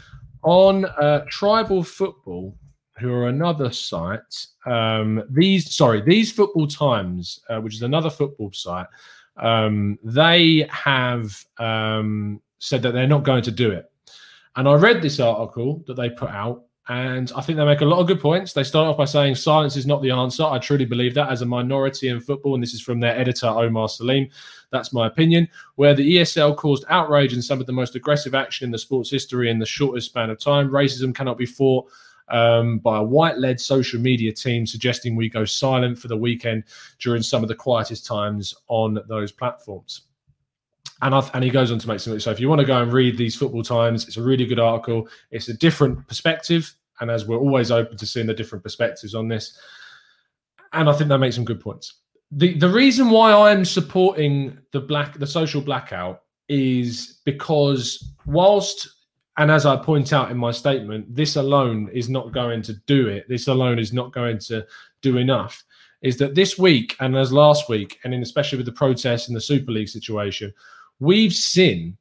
D: on uh, Tribal Football, who are another site, um, these, sorry, these Football Times, uh, which is another football site, um, they have um, said that they're not going to do it. And I read this article that they put out, and I think they make a lot of good points. They start off by saying silence is not the answer. I truly believe that as a minority in football, and this is from their editor, Omar Saleem. That's my opinion. Where the ESL caused outrage and some of the most aggressive action in the sport's history in the shortest span of time, racism cannot be fought um, by a white led social media team suggesting we go silent for the weekend during some of the quietest times on those platforms. And, I've, and he goes on to make something. So if you want to go and read these football times, it's a really good article. It's a different perspective, and as we're always open to seeing the different perspectives on this, and I think that makes some good points. the The reason why I'm supporting the black the social blackout is because whilst and as I point out in my statement, this alone is not going to do it. This alone is not going to do enough. Is that this week and as last week, and especially with the protests and the Super League situation, we've seen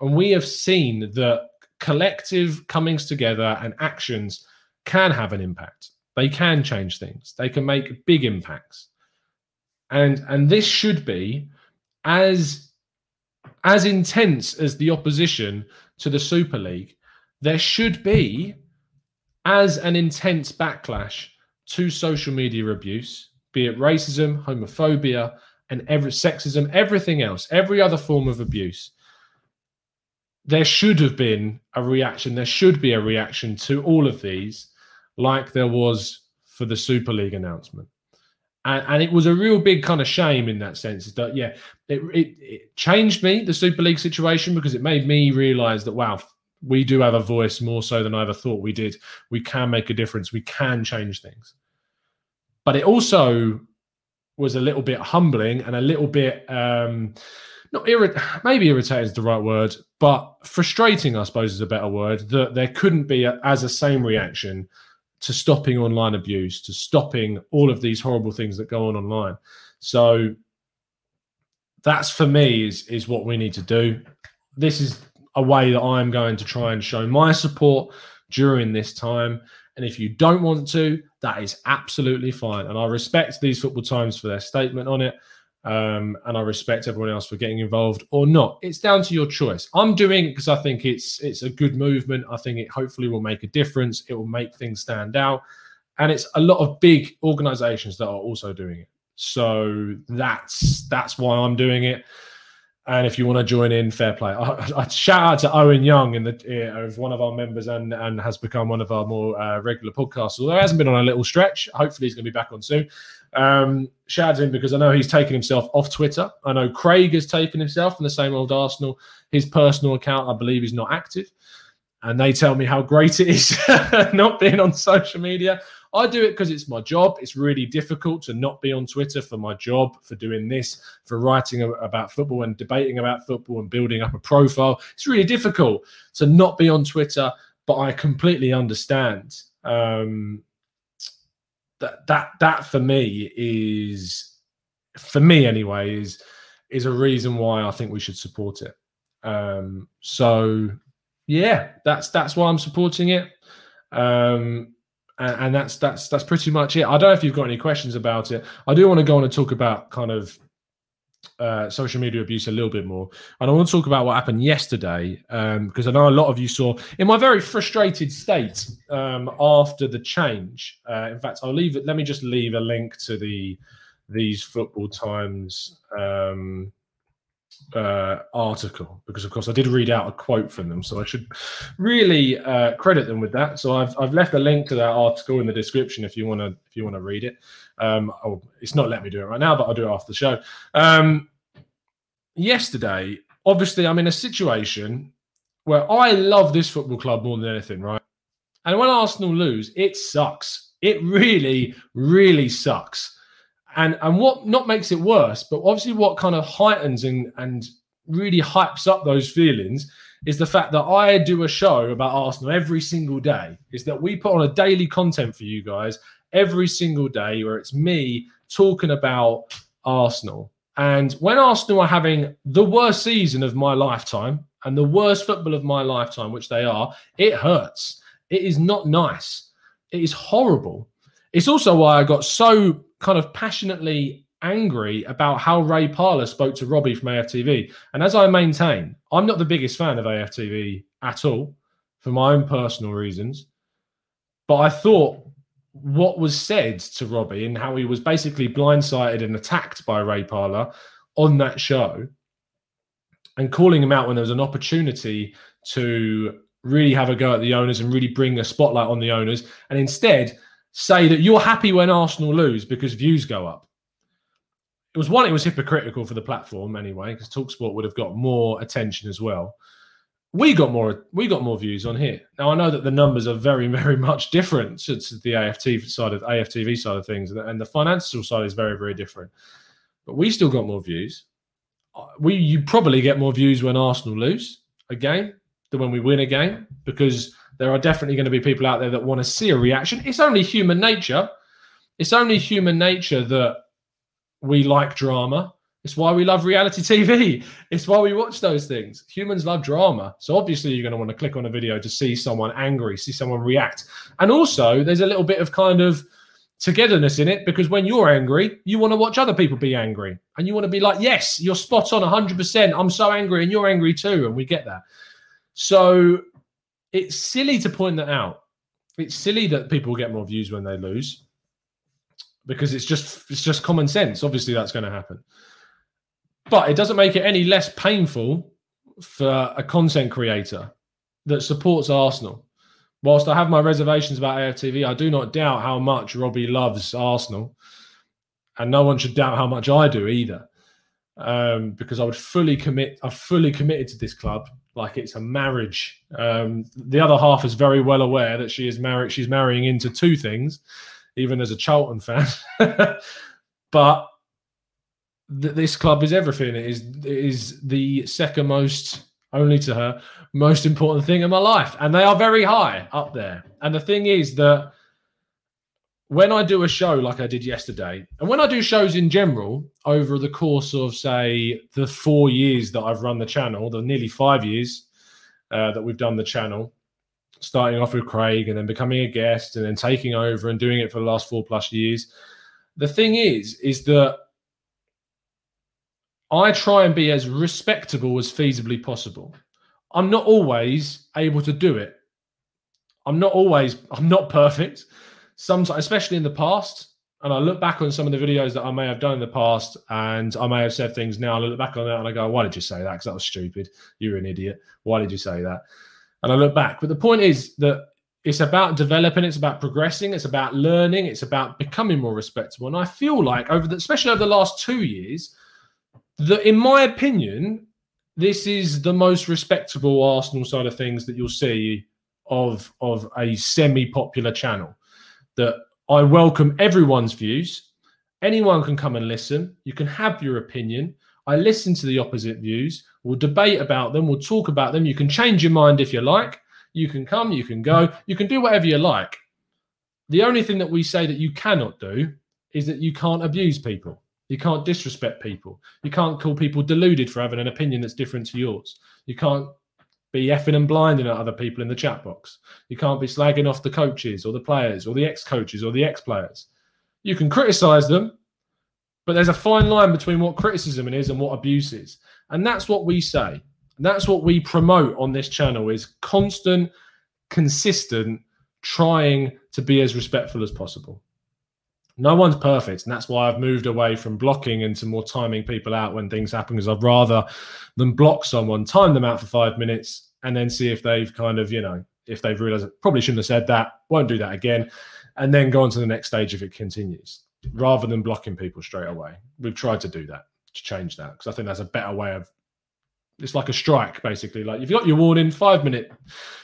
D: and we have seen that collective comings together and actions can have an impact. They can change things. They can make big impacts. And and this should be as as intense as the opposition to the Super League. There should be as an intense backlash to social media abuse, be it racism, homophobia, and every sexism, everything else, every other form of abuse, there should have been a reaction. There should be a reaction to all of these, like there was for the Super League announcement. And, and it was a real big kind of shame in that sense. Is that yeah, it, it, it changed me the Super League situation because it made me realize that wow, we do have a voice more so than I ever thought we did. We can make a difference. We can change things. But it also was a little bit humbling and a little bit um, not irrit- maybe irritating is the right word, but frustrating, I suppose, is a better word. That there couldn't be a, as a same reaction to stopping online abuse, to stopping all of these horrible things that go on online. So that's for me is is what we need to do. This is a way that I'm going to try and show my support during this time And if you don't want to, that is absolutely fine. And I respect these football times for their statement on it. Um, and I respect everyone else for getting involved or not. It's down to your choice. I'm doing it because I think it's it's a good movement. I think it hopefully will make a difference. It will make things stand out, and it's a lot of big organisations that are also doing it. So that's that's why I'm doing it. And if you want to join in, fair play. I, I shout out to Owen Young, in the uh, one of our members, and and has become one of our more uh, regular podcasts. Although he hasn't been on a little stretch, hopefully he's going to be back on soon. Um, shout out to him because I know he's taken himself off Twitter. I know Craig has taken himself from the same old Arsenal. His personal account, I believe, is not active, and they tell me how great it is not being on social media. I do it because it's my job. It's really difficult to not be on Twitter for my job, for doing this, for writing about football and debating about football and building up a profile. It's really difficult to not be on Twitter, but I completely understand. Um, that that that for me is for me anyway is is a reason why I think we should support it. Um, so yeah, that's that's why I'm supporting it. Um, and, and, that's that's that's pretty much it. I don't know if you've got any questions about it. I do want to go on and talk about kind of uh, social media abuse a little bit more, and I want to talk about what happened yesterday because um, I know a lot of you saw in my very frustrated state um, after the change. Uh, in fact, I'll leave it. Let me just leave a link to the these football times. Um, uh, article because, of course, I did read out a quote from them, so I should really uh, credit them with that. So I've, I've left a link to that article in the description if you want to if you want to read it. Um, oh, it's not let me do it right now, but I'll do it after the show. Um, yesterday, obviously, I'm in a situation where I love this football club more than anything, right? And when Arsenal lose, it sucks. It really, really sucks and and what not makes it worse, but obviously what kind of heightens and and really hypes up those feelings is the fact that I do a show about Arsenal every single day. Is that we put on a daily content for you guys every single day where it's me talking about Arsenal. And when Arsenal are having the worst season of my lifetime and the worst football of my lifetime, which they are, it hurts. It is not nice. It is horrible. It's also why I got so kind of passionately angry about how Ray Parlour spoke to Robbie from AFTV. And as I maintain, I'm not the biggest fan of AFTV at all for my own personal reasons. But I thought what was said to Robbie and how he was basically blindsided and attacked by Ray Parlour on that show and calling him out when there was an opportunity to really have a go at the owners and really bring a spotlight on the owners. And instead, say that you're happy when Arsenal lose because views go up. It was one, it was hypocritical for the platform anyway, because Talksport would have got more attention as well. We got more, we got more views on here. Now I know that the numbers are very, very much different to, the AFT side of AFTV side of things, and the financial side is very, very different. But we still got more views. We you probably get more views when Arsenal lose a game than when we win a game because there are definitely going to be people out there that want to see a reaction. It's only human nature. It's only human nature that we like drama. It's why we love reality TV. It's why we watch those things. Humans love drama. So obviously you're going to want to click on a video to see someone angry, see someone react. And also there's a little bit of kind of togetherness in it because when you're angry, you want to watch other people be angry. And you want to be like, yes, you're spot on 100%. I'm so angry and you're angry too. And we get that. So it's silly to point that out. It's silly that people get more views when they lose because it's just it's just common sense. Obviously, that's going to happen, but it doesn't make it any less painful for a content creator that supports Arsenal. Whilst I have my reservations about AFTV, I do not doubt how much Robbie loves Arsenal, and no one should doubt how much I do either. Um, because I would fully commit. I'm fully committed to this club like it's a marriage. Um, the other half is very well aware that she is married. She's marrying into two things, even as a Charlton fan. but th- this club is everything. It is it is the second most, only to her, most important thing in my life, and they are very high up there. And the thing is that when I do a show like I did yesterday, and when I do shows in general over the course of, say, the four years that I've run the channel, the nearly five years uh, that we've done the channel, starting off with Craig and then becoming a guest and then taking over and doing it for the last four plus years. The thing is, is that I try and be as respectable as feasibly possible. I'm not always able to do it. I'm not always, I'm not perfect. Sometimes, especially in the past, and I look back on some of the videos that I may have done in the past, and I may have said things now. I look back on that and I go, "Why did you say that? Because that was stupid. You're an idiot. Why did you say that?" And I look back. But the point is that it's about developing. It's about progressing. It's about learning. It's about becoming more respectable. And I feel like over the, especially over the last two years, that in my opinion, this is the most respectable Arsenal side of things that you'll see of of a semi-popular channel. That I welcome everyone's views. Anyone can come and listen. You can have your opinion. I listen to the opposite views. We'll debate about them. We'll talk about them. You can change your mind if you like. You can come, you can go, you can do whatever you like. The only thing that we say that you cannot do is that you can't abuse people. You can't disrespect people. You can't call people deluded for having an opinion that's different to yours. You can't be effing and blinding at other people in the chat box. You can't be slagging off the coaches or the players or the ex coaches or the ex players. You can criticize them, but there's a fine line between what criticism is and what abuse is. And that's what we say. And that's what we promote on this channel is constant, consistent trying to be as respectful as possible. No one's perfect, and that's why I've moved away from blocking into more timing people out when things happen. Because I'd rather than block someone, time them out for five minutes, and then see if they've kind of, you know, if they've realized probably shouldn't have said that, won't do that again, and then go on to the next stage if it continues, rather than blocking people straight away. We've tried to do that to change that because I think that's a better way of it's like a strike basically. Like you've got your warning five minute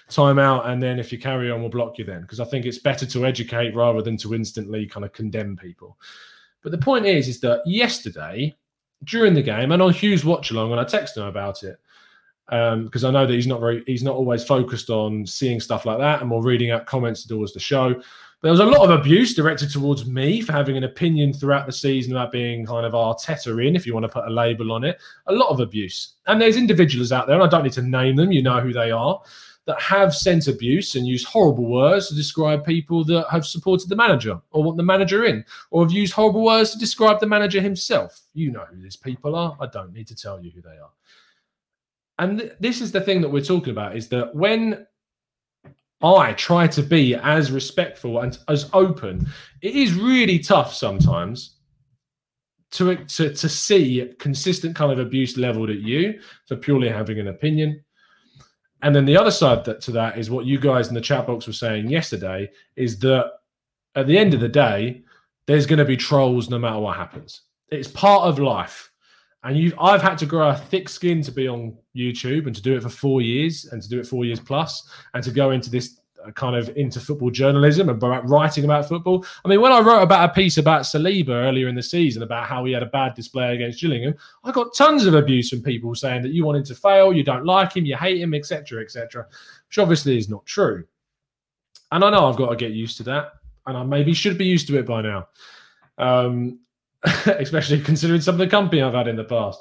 D: timeout and then if you carry on we'll block you then. Because i think it's better to educate rather than to instantly kind of condemn people. But the point is is that yesterday during the game and on hugh's watch along and i texted him about it because um, I know that he's not very he's not always focused on seeing stuff like that and more reading out comments towards the show there was a lot of abuse directed towards me for having an opinion throughout the season about being kind of Arteta in, if you want to put a label on it. A lot of abuse. And there's individuals out there, and I don't need to name them, you know who they are, that have sent abuse and used horrible words to describe people that have supported the manager or want the manager in, or have used horrible words to describe the manager himself. You know who these people are. I don't need to tell you who they are. And th- this is the thing that we're talking about is that when I try to be as respectful and as open. It is really tough sometimes to, to, to see consistent kind of abuse leveled at you for purely having an opinion. And then the other side that, to that is what you guys in the chat box were saying yesterday is that at the end of the day, there's going to be trolls no matter what happens. It's part of life. And you I've had to grow a thick skin to be on YouTube and to do it for four years and to do it four years plus and to go into this uh, kind of into football journalism and about writing about football. I mean, when I wrote about a piece about Saliba earlier in the season about how he had a bad display against Gillingham, I got tons of abuse from people saying that you want him to fail, you don't like him, you hate him, etc., etc., which obviously is not true. And I know I've got to get used to that, and I maybe should be used to it by now. Um, especially considering some of the company I've had in the past.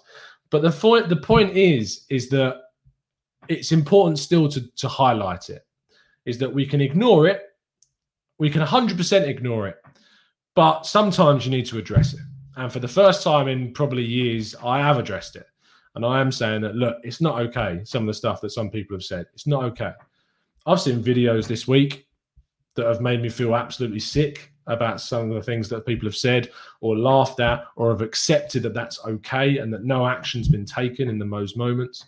D: But the point the point is is that it's important still to to highlight it. Is that we can ignore it, we can 100% ignore it, but sometimes you need to address it. And for the first time in probably years, I have addressed it. And I am saying that, look, it's not okay. Some of the stuff that some people have said, it's not okay. I've seen videos this week that have made me feel absolutely sick about some of the things that people have said or laughed at or have accepted that that's okay and that no action's been taken in the most moments.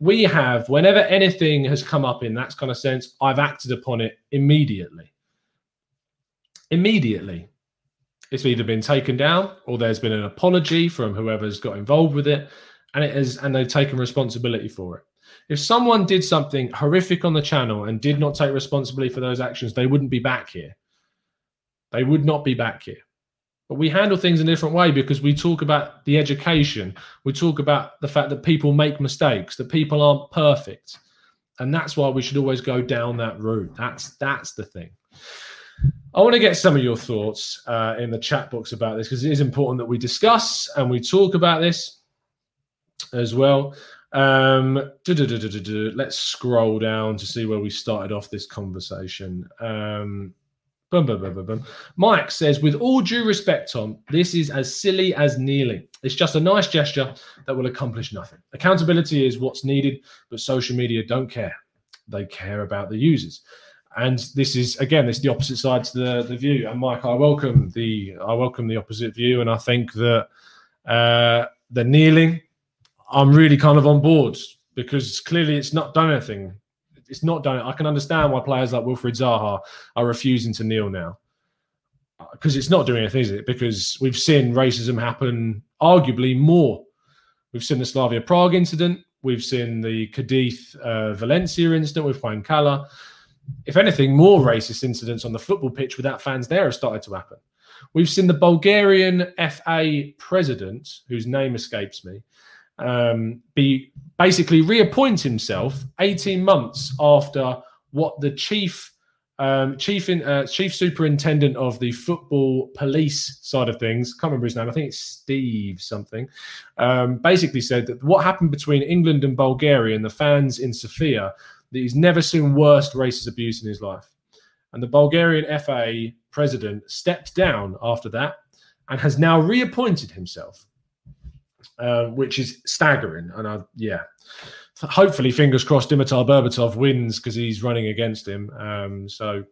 D: We have, whenever anything has come up in that kind of sense, I've acted upon it immediately. Immediately. It's either been taken down or there's been an apology from whoever's got involved with it, and it is, and they've taken responsibility for it. If someone did something horrific on the channel and did not take responsibility for those actions, they wouldn't be back here. They would not be back here. But we handle things in a different way because we talk about the education. We talk about the fact that people make mistakes, that people aren't perfect. And that's why we should always go down that route. That's that's the thing. I want to get some of your thoughts uh, in the chat box about this because it is important that we discuss and we talk about this as well. Um, let's scroll down to see where we started off this conversation. Um, Boom, boom, boom, boom, boom. Mike says, with all due respect, Tom, this is as silly as kneeling. It's just a nice gesture that will accomplish nothing. Accountability is what's needed, but social media don't care. They care about the users. And this is again, this is the opposite side to the, the view. And Mike, I welcome the I welcome the opposite view, and I think that uh, the kneeling, I'm really kind of on board because clearly it's not done anything it's not done. I can understand why players like Wilfried Zaha are refusing to kneel now because it's not doing anything, is it? Because we've seen racism happen arguably more. We've seen the Slavia Prague incident. We've seen the Cadiz uh, Valencia incident with Juan Cala. If anything, more racist incidents on the football pitch without fans there have started to happen. We've seen the Bulgarian FA president, whose name escapes me, um, be basically reappoint himself 18 months after what the chief um, chief in, uh, chief superintendent of the football police side of things can't remember his name i think it's steve something um, basically said that what happened between england and bulgaria and the fans in sofia that he's never seen worst racist abuse in his life. And the bulgarian fa president stepped down after that and has now reappointed himself uh, which is staggering. And I, yeah, hopefully, fingers crossed, Dimitar Berbatov wins because he's running against him. Um, so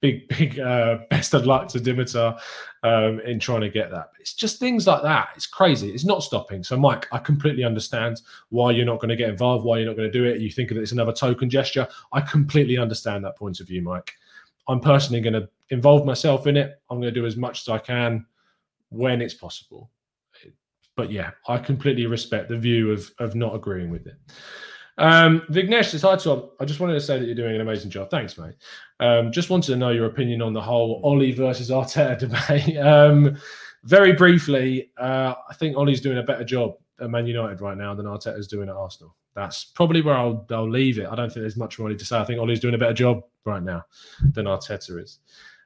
D: big, big uh, best of luck to Dimitar um, in trying to get that. It's just things like that. It's crazy. It's not stopping. So, Mike, I completely understand why you're not going to get involved, why you're not going to do it. You think that it's another token gesture. I completely understand that point of view, Mike. I'm personally going to involve myself in it. I'm going to do as much as I can when it's possible but yeah, I completely respect the view of of not agreeing with it. Um, Vignesh says, Hi, Tom. I just wanted to say that you're doing an amazing job. Thanks, mate. Um, just wanted to know your opinion on the whole Ole versus Arteta debate. um, very briefly, uh, I think Ole's doing a better job at Man United right now than Arteta's doing at Arsenal. That's probably where I'll, I'll leave it. I don't think there's much more to say. I think Ole's doing a better job right now than Arteta is.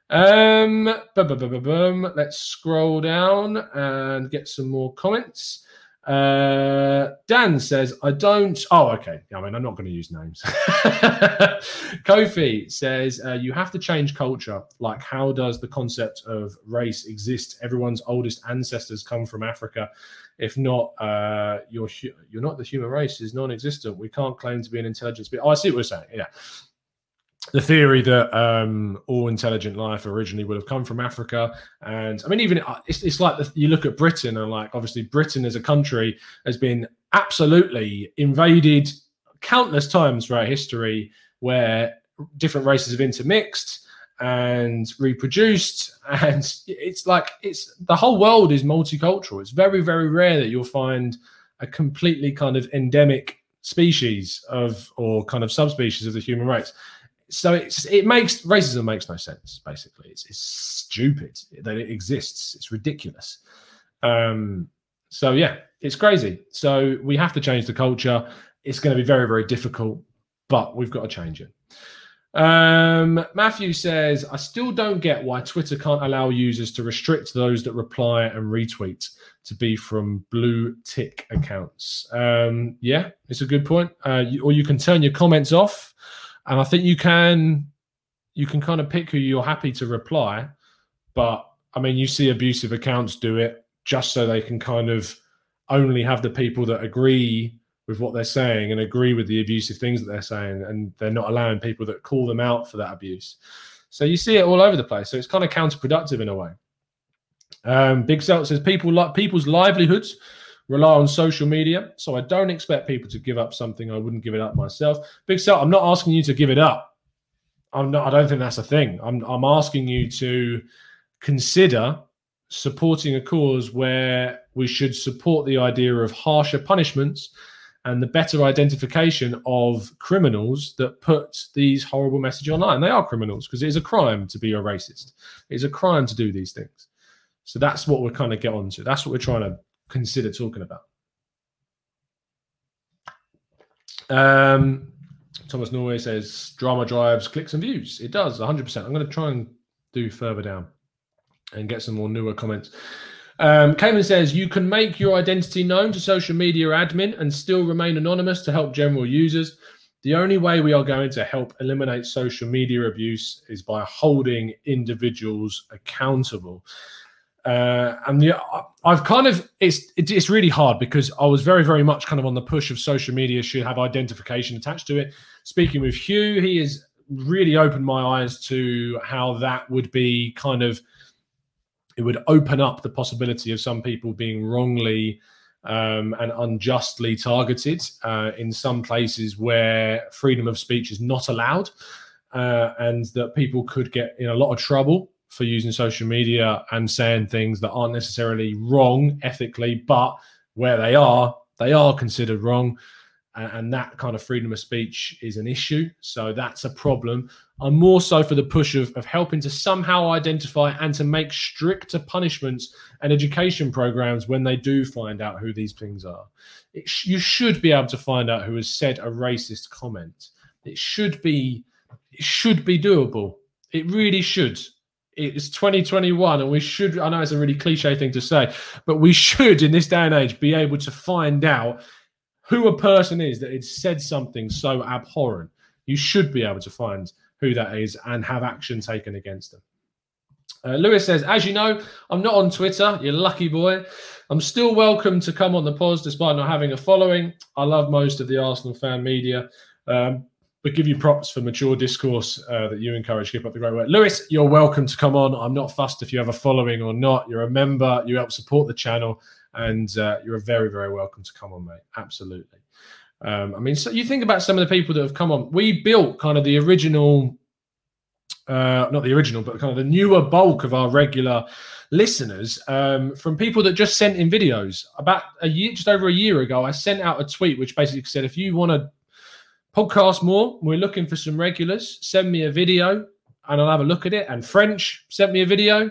D: Um, Let's scroll down and get some more comments. Uh, Dan says, I don't. Oh, okay. I mean, I'm not going to use names. Kofi says, uh, you have to change culture. Like, how does the concept of race exist? Everyone's oldest ancestors come from Africa. If not, uh, you're you're not the human race is non-existent. We can't claim to be an intelligence. But oh, I see what we're saying. Yeah the theory that um, all intelligent life originally would have come from Africa, and I mean, even uh, it's, it's like the, you look at Britain and like obviously Britain as a country has been absolutely invaded countless times throughout history, where different races have intermixed and reproduced, and it's like it's the whole world is multicultural. It's very very rare that you'll find a completely kind of endemic species of or kind of subspecies of the human race so it's it makes racism makes no sense. Basically, it's it's stupid that it exists. It's ridiculous. Um, so yeah, it's crazy. So we have to change the culture. It's going to be very very difficult, but we've got to change it. Um, Matthew says, I still don't get why Twitter can't allow users to restrict those that reply and retweet to be from blue tick accounts. Um, yeah, it's a good point. Uh, you, or you can turn your comments off and I think you can you can kind of pick who you're happy to reply, but I mean, you see abusive accounts do it just so they can kind of only have the people that agree with what they're saying and agree with the abusive things that they're saying, and they're not allowing people that call them out for that abuse. So you see it all over the place. So it's kind of counterproductive in a way. Um, Big Celt says people like people's livelihoods rely on social media. So I don't expect people to give up something I wouldn't give it up myself. Big Celt, I'm not asking you to give it up. I'm not. I don't think that's a thing. I'm. I'm asking you to consider supporting a cause where we should support the idea of harsher punishments and the better identification of criminals that put these horrible messages online. They are criminals because it is a crime to be a racist. It is a crime to do these things. So that's what we're kind of get onto. That's what we're trying to consider talking about. Um, Thomas Norway says drama drives clicks and views. It does 100%. I'm going to try and do further down and get some more newer comments. Um, Cayman says you can make your identity known to social media admin and still remain anonymous to help general users. The only way we are going to help eliminate social media abuse is by holding individuals accountable. Uh, and yeah, I've kind of it's it's really hard because I was very very much kind of on the push of social media should have identification attached to it. Speaking with Hugh, he has really opened my eyes to how that would be kind of it would open up the possibility of some people being wrongly um, and unjustly targeted uh, in some places where freedom of speech is not allowed, uh, and that people could get in a lot of trouble for using social media and saying things that aren't necessarily wrong ethically, but where they are, they are considered wrong. And that kind of freedom of speech is an issue. So that's a problem. I'm more so for the push of, of helping to somehow identify and to make stricter punishments and education programs when they do find out who these things are. Sh- you should be able to find out who has said a racist comment. It should be it should be doable. It really should it's 2021 and we should i know it's a really cliche thing to say but we should in this day and age be able to find out who a person is that has said something so abhorrent you should be able to find who that is and have action taken against them uh, Lewis says, as you know, I'm not on Twitter. You're lucky boy. I'm still welcome to come on the pause despite not having a following. I love most of the Arsenal fan media. Um, but give you props for mature discourse uh, that you encourage. Keep up the great work. Lewis, you're welcome to come on. I'm not fussed if you have a following or not. You're a member, you help support the channel, and uh, you're very, very welcome to come on, mate. Absolutely. Um, I mean, so you think about some of the people that have come on. We built kind of the original, uh, not the original, but kind of the newer bulk of our regular listeners um, from people that just sent in videos. About a year, just over a year ago, I sent out a tweet which basically said, if you want to podcast more. We're looking for some regulars. Send me a video and I'll have a look at it. And French sent me a video.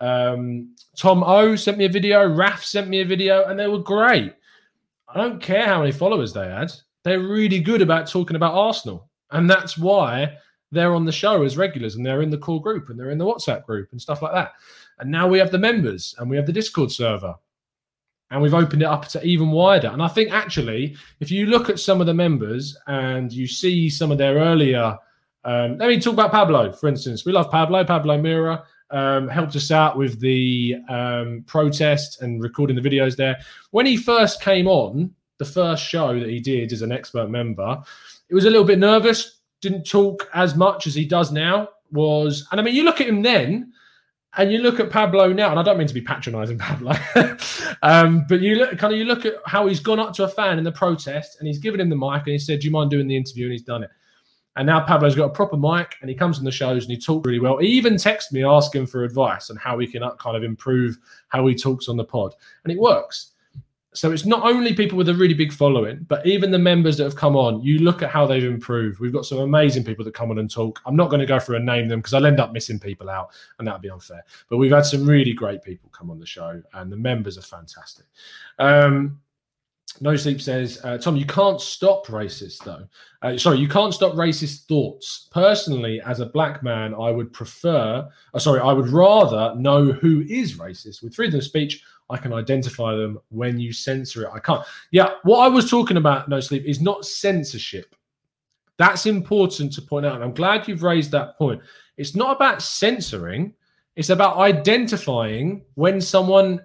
D: Um, Tom O sent me a video. Raf sent me a video, and they were great. I don't care how many followers they had. They're really good about talking about Arsenal. And that's why they're on the show as regulars and they're in the core group and they're in the WhatsApp group and stuff like that. And now we have the members and we have the Discord server and we've opened it up to even wider. And I think actually, if you look at some of the members and you see some of their earlier, um, let me talk about Pablo, for instance. We love Pablo. Pablo Mira um, helped us out with the um, protest and recording the videos there. When he first came on, the first show that he did as an expert member, it was a little bit nervous. Didn't talk as much as he does now. Was and I mean, you look at him then and you look at Pablo now, and I don't mean to be patronising Pablo, um, but you look kind of you look at how he's gone up to a fan in the protest, and he's given him the mic, and he said, "Do you mind doing the interview?" And he's done it. And now Pablo's got a proper mic, and he comes on the shows and he talks really well. He even texts me asking for advice on how we can kind of improve how he talks on the pod, and it works. So it's not only people with a really big following, but even the members that have come on. You look at how they've improved. We've got some amazing people that come on and talk. I'm not going to go through and name them because I'll end up missing people out, and that'd be unfair. But we've had some really great people come on the show, and the members are fantastic. Um, no Sleep says, uh, Tom, you can't stop racist though. Uh, sorry, you can't stop racist thoughts. Personally, as a black man, I would prefer, uh, sorry, I would rather know who is racist. With freedom of speech, I can identify them when you censor it. I can't. Yeah, what I was talking about, No Sleep, is not censorship. That's important to point out. And I'm glad you've raised that point. It's not about censoring, it's about identifying when someone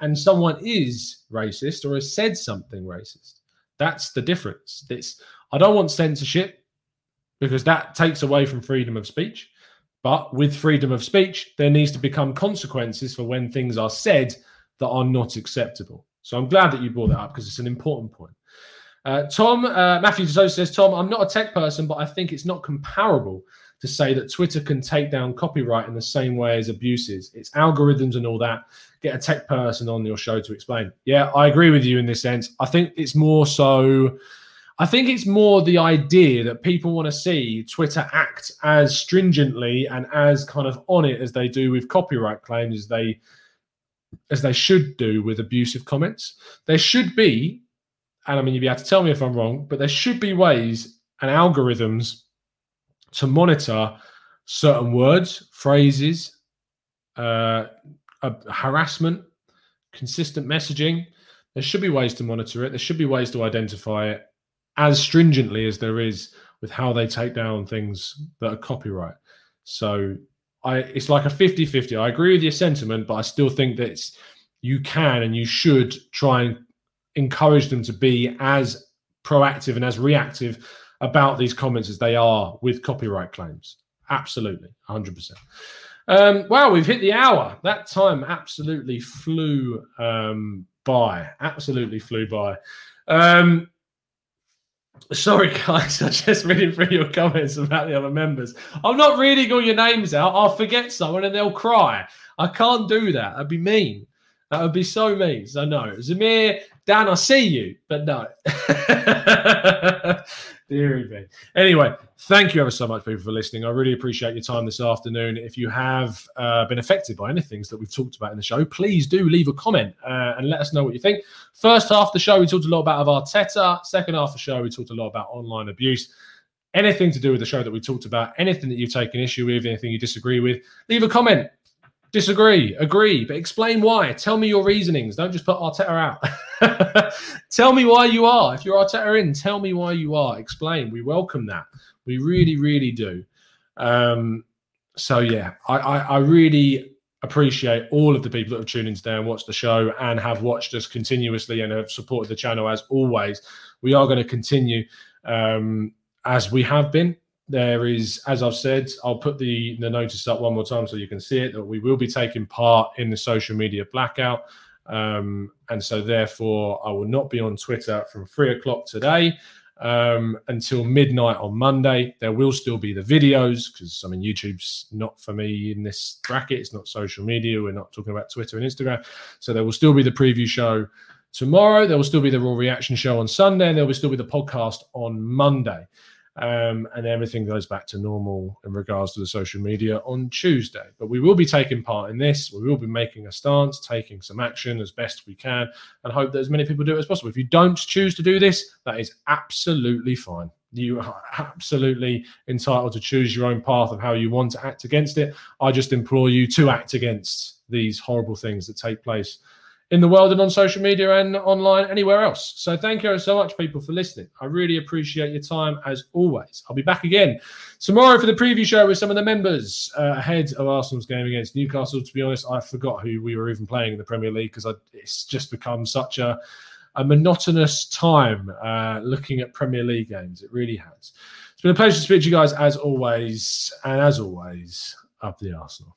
D: and someone is racist or has said something racist. That's the difference. It's, I don't want censorship because that takes away from freedom of speech. But with freedom of speech, there needs to become consequences for when things are said that are not acceptable. So I'm glad that you brought that up because it's an important point. Uh, Tom uh, Matthew Deso says, Tom, I'm not a tech person, but I think it's not comparable to say that Twitter can take down copyright in the same way as abuses. It's algorithms and all that. Get a tech person on your show to explain. Yeah, I agree with you in this sense. I think it's more so. I think it's more the idea that people want to see Twitter act as stringently and as kind of on it as they do with copyright claims as they as they should do with abusive comments. There should be, and I mean, you'd be able to tell me if I'm wrong, but there should be ways and algorithms to monitor certain words, phrases, uh, harassment, consistent messaging, there should be ways to monitor it. There should be ways to identify it as stringently as there is with how they take down things that are copyright. So I it's like a 50-50. I agree with your sentiment, but I still think that you can and you should try and encourage them to be as proactive and as reactive about these comments as they are with copyright claims. Absolutely, 100%. Um, wow, we've hit the hour. That time absolutely flew um, by. Absolutely flew by. Um, sorry, guys. I'm just reading through your comments about the other members. I'm not reading all your names out. I'll forget someone and they'll cry. I can't do that. That'd be mean. That would be so mean. So no, Zamir, Dan, I see you, but no. Deary me. Anyway, thank you ever so much, people, for listening. I really appreciate your time this afternoon. If you have uh, been affected by any things that we've talked about in the show, please do leave a comment uh, and let us know what you think. First half of the show, we talked a lot about Arteta. Second half of the show, we talked a lot about online abuse. Anything to do with the show that we talked about, anything that you've taken issue with, anything you disagree with, leave a comment Disagree, agree, but explain why. Tell me your reasonings. Don't just put Arteta out. tell me why you are. If you're Arteta in, tell me why you are. Explain. We welcome that. We really, really do. Um, so yeah, I, I, I really appreciate all of the people that have tuned in today and watched the show and have watched us continuously and have supported the channel as always. We are going to continue um, as we have been there is, as I've said, I'll put the, the notice up one more time so you can see it that we will be taking part in the social media blackout. Um, and so, therefore, I will not be on Twitter from three o'clock today um, until midnight on Monday. There will still be the videos because I mean, YouTube's not for me in this bracket. It's not social media. We're not talking about Twitter and Instagram. So, there will still be the preview show tomorrow. There will still be the Raw Reaction show on Sunday, and there will still be the podcast on Monday. Um, and everything goes back to normal in regards to the social media on Tuesday. But we will be taking part in this. We will be making a stance, taking some action as best we can, and hope that as many people do it as possible. If you don't choose to do this, that is absolutely fine. You are absolutely entitled to choose your own path of how you want to act against it. I just implore you to act against these horrible things that take place in the world and on social media and online anywhere else. So thank you so much, people, for listening. I really appreciate your time as always. I'll be back again tomorrow for the preview show with some of the members uh, ahead of Arsenal's game against Newcastle. To be honest, I forgot who we were even playing in the Premier League because it's just become such a a monotonous time uh, looking at Premier League games. It really has. It's been a pleasure to speak to you guys as always, and as always, up the Arsenal.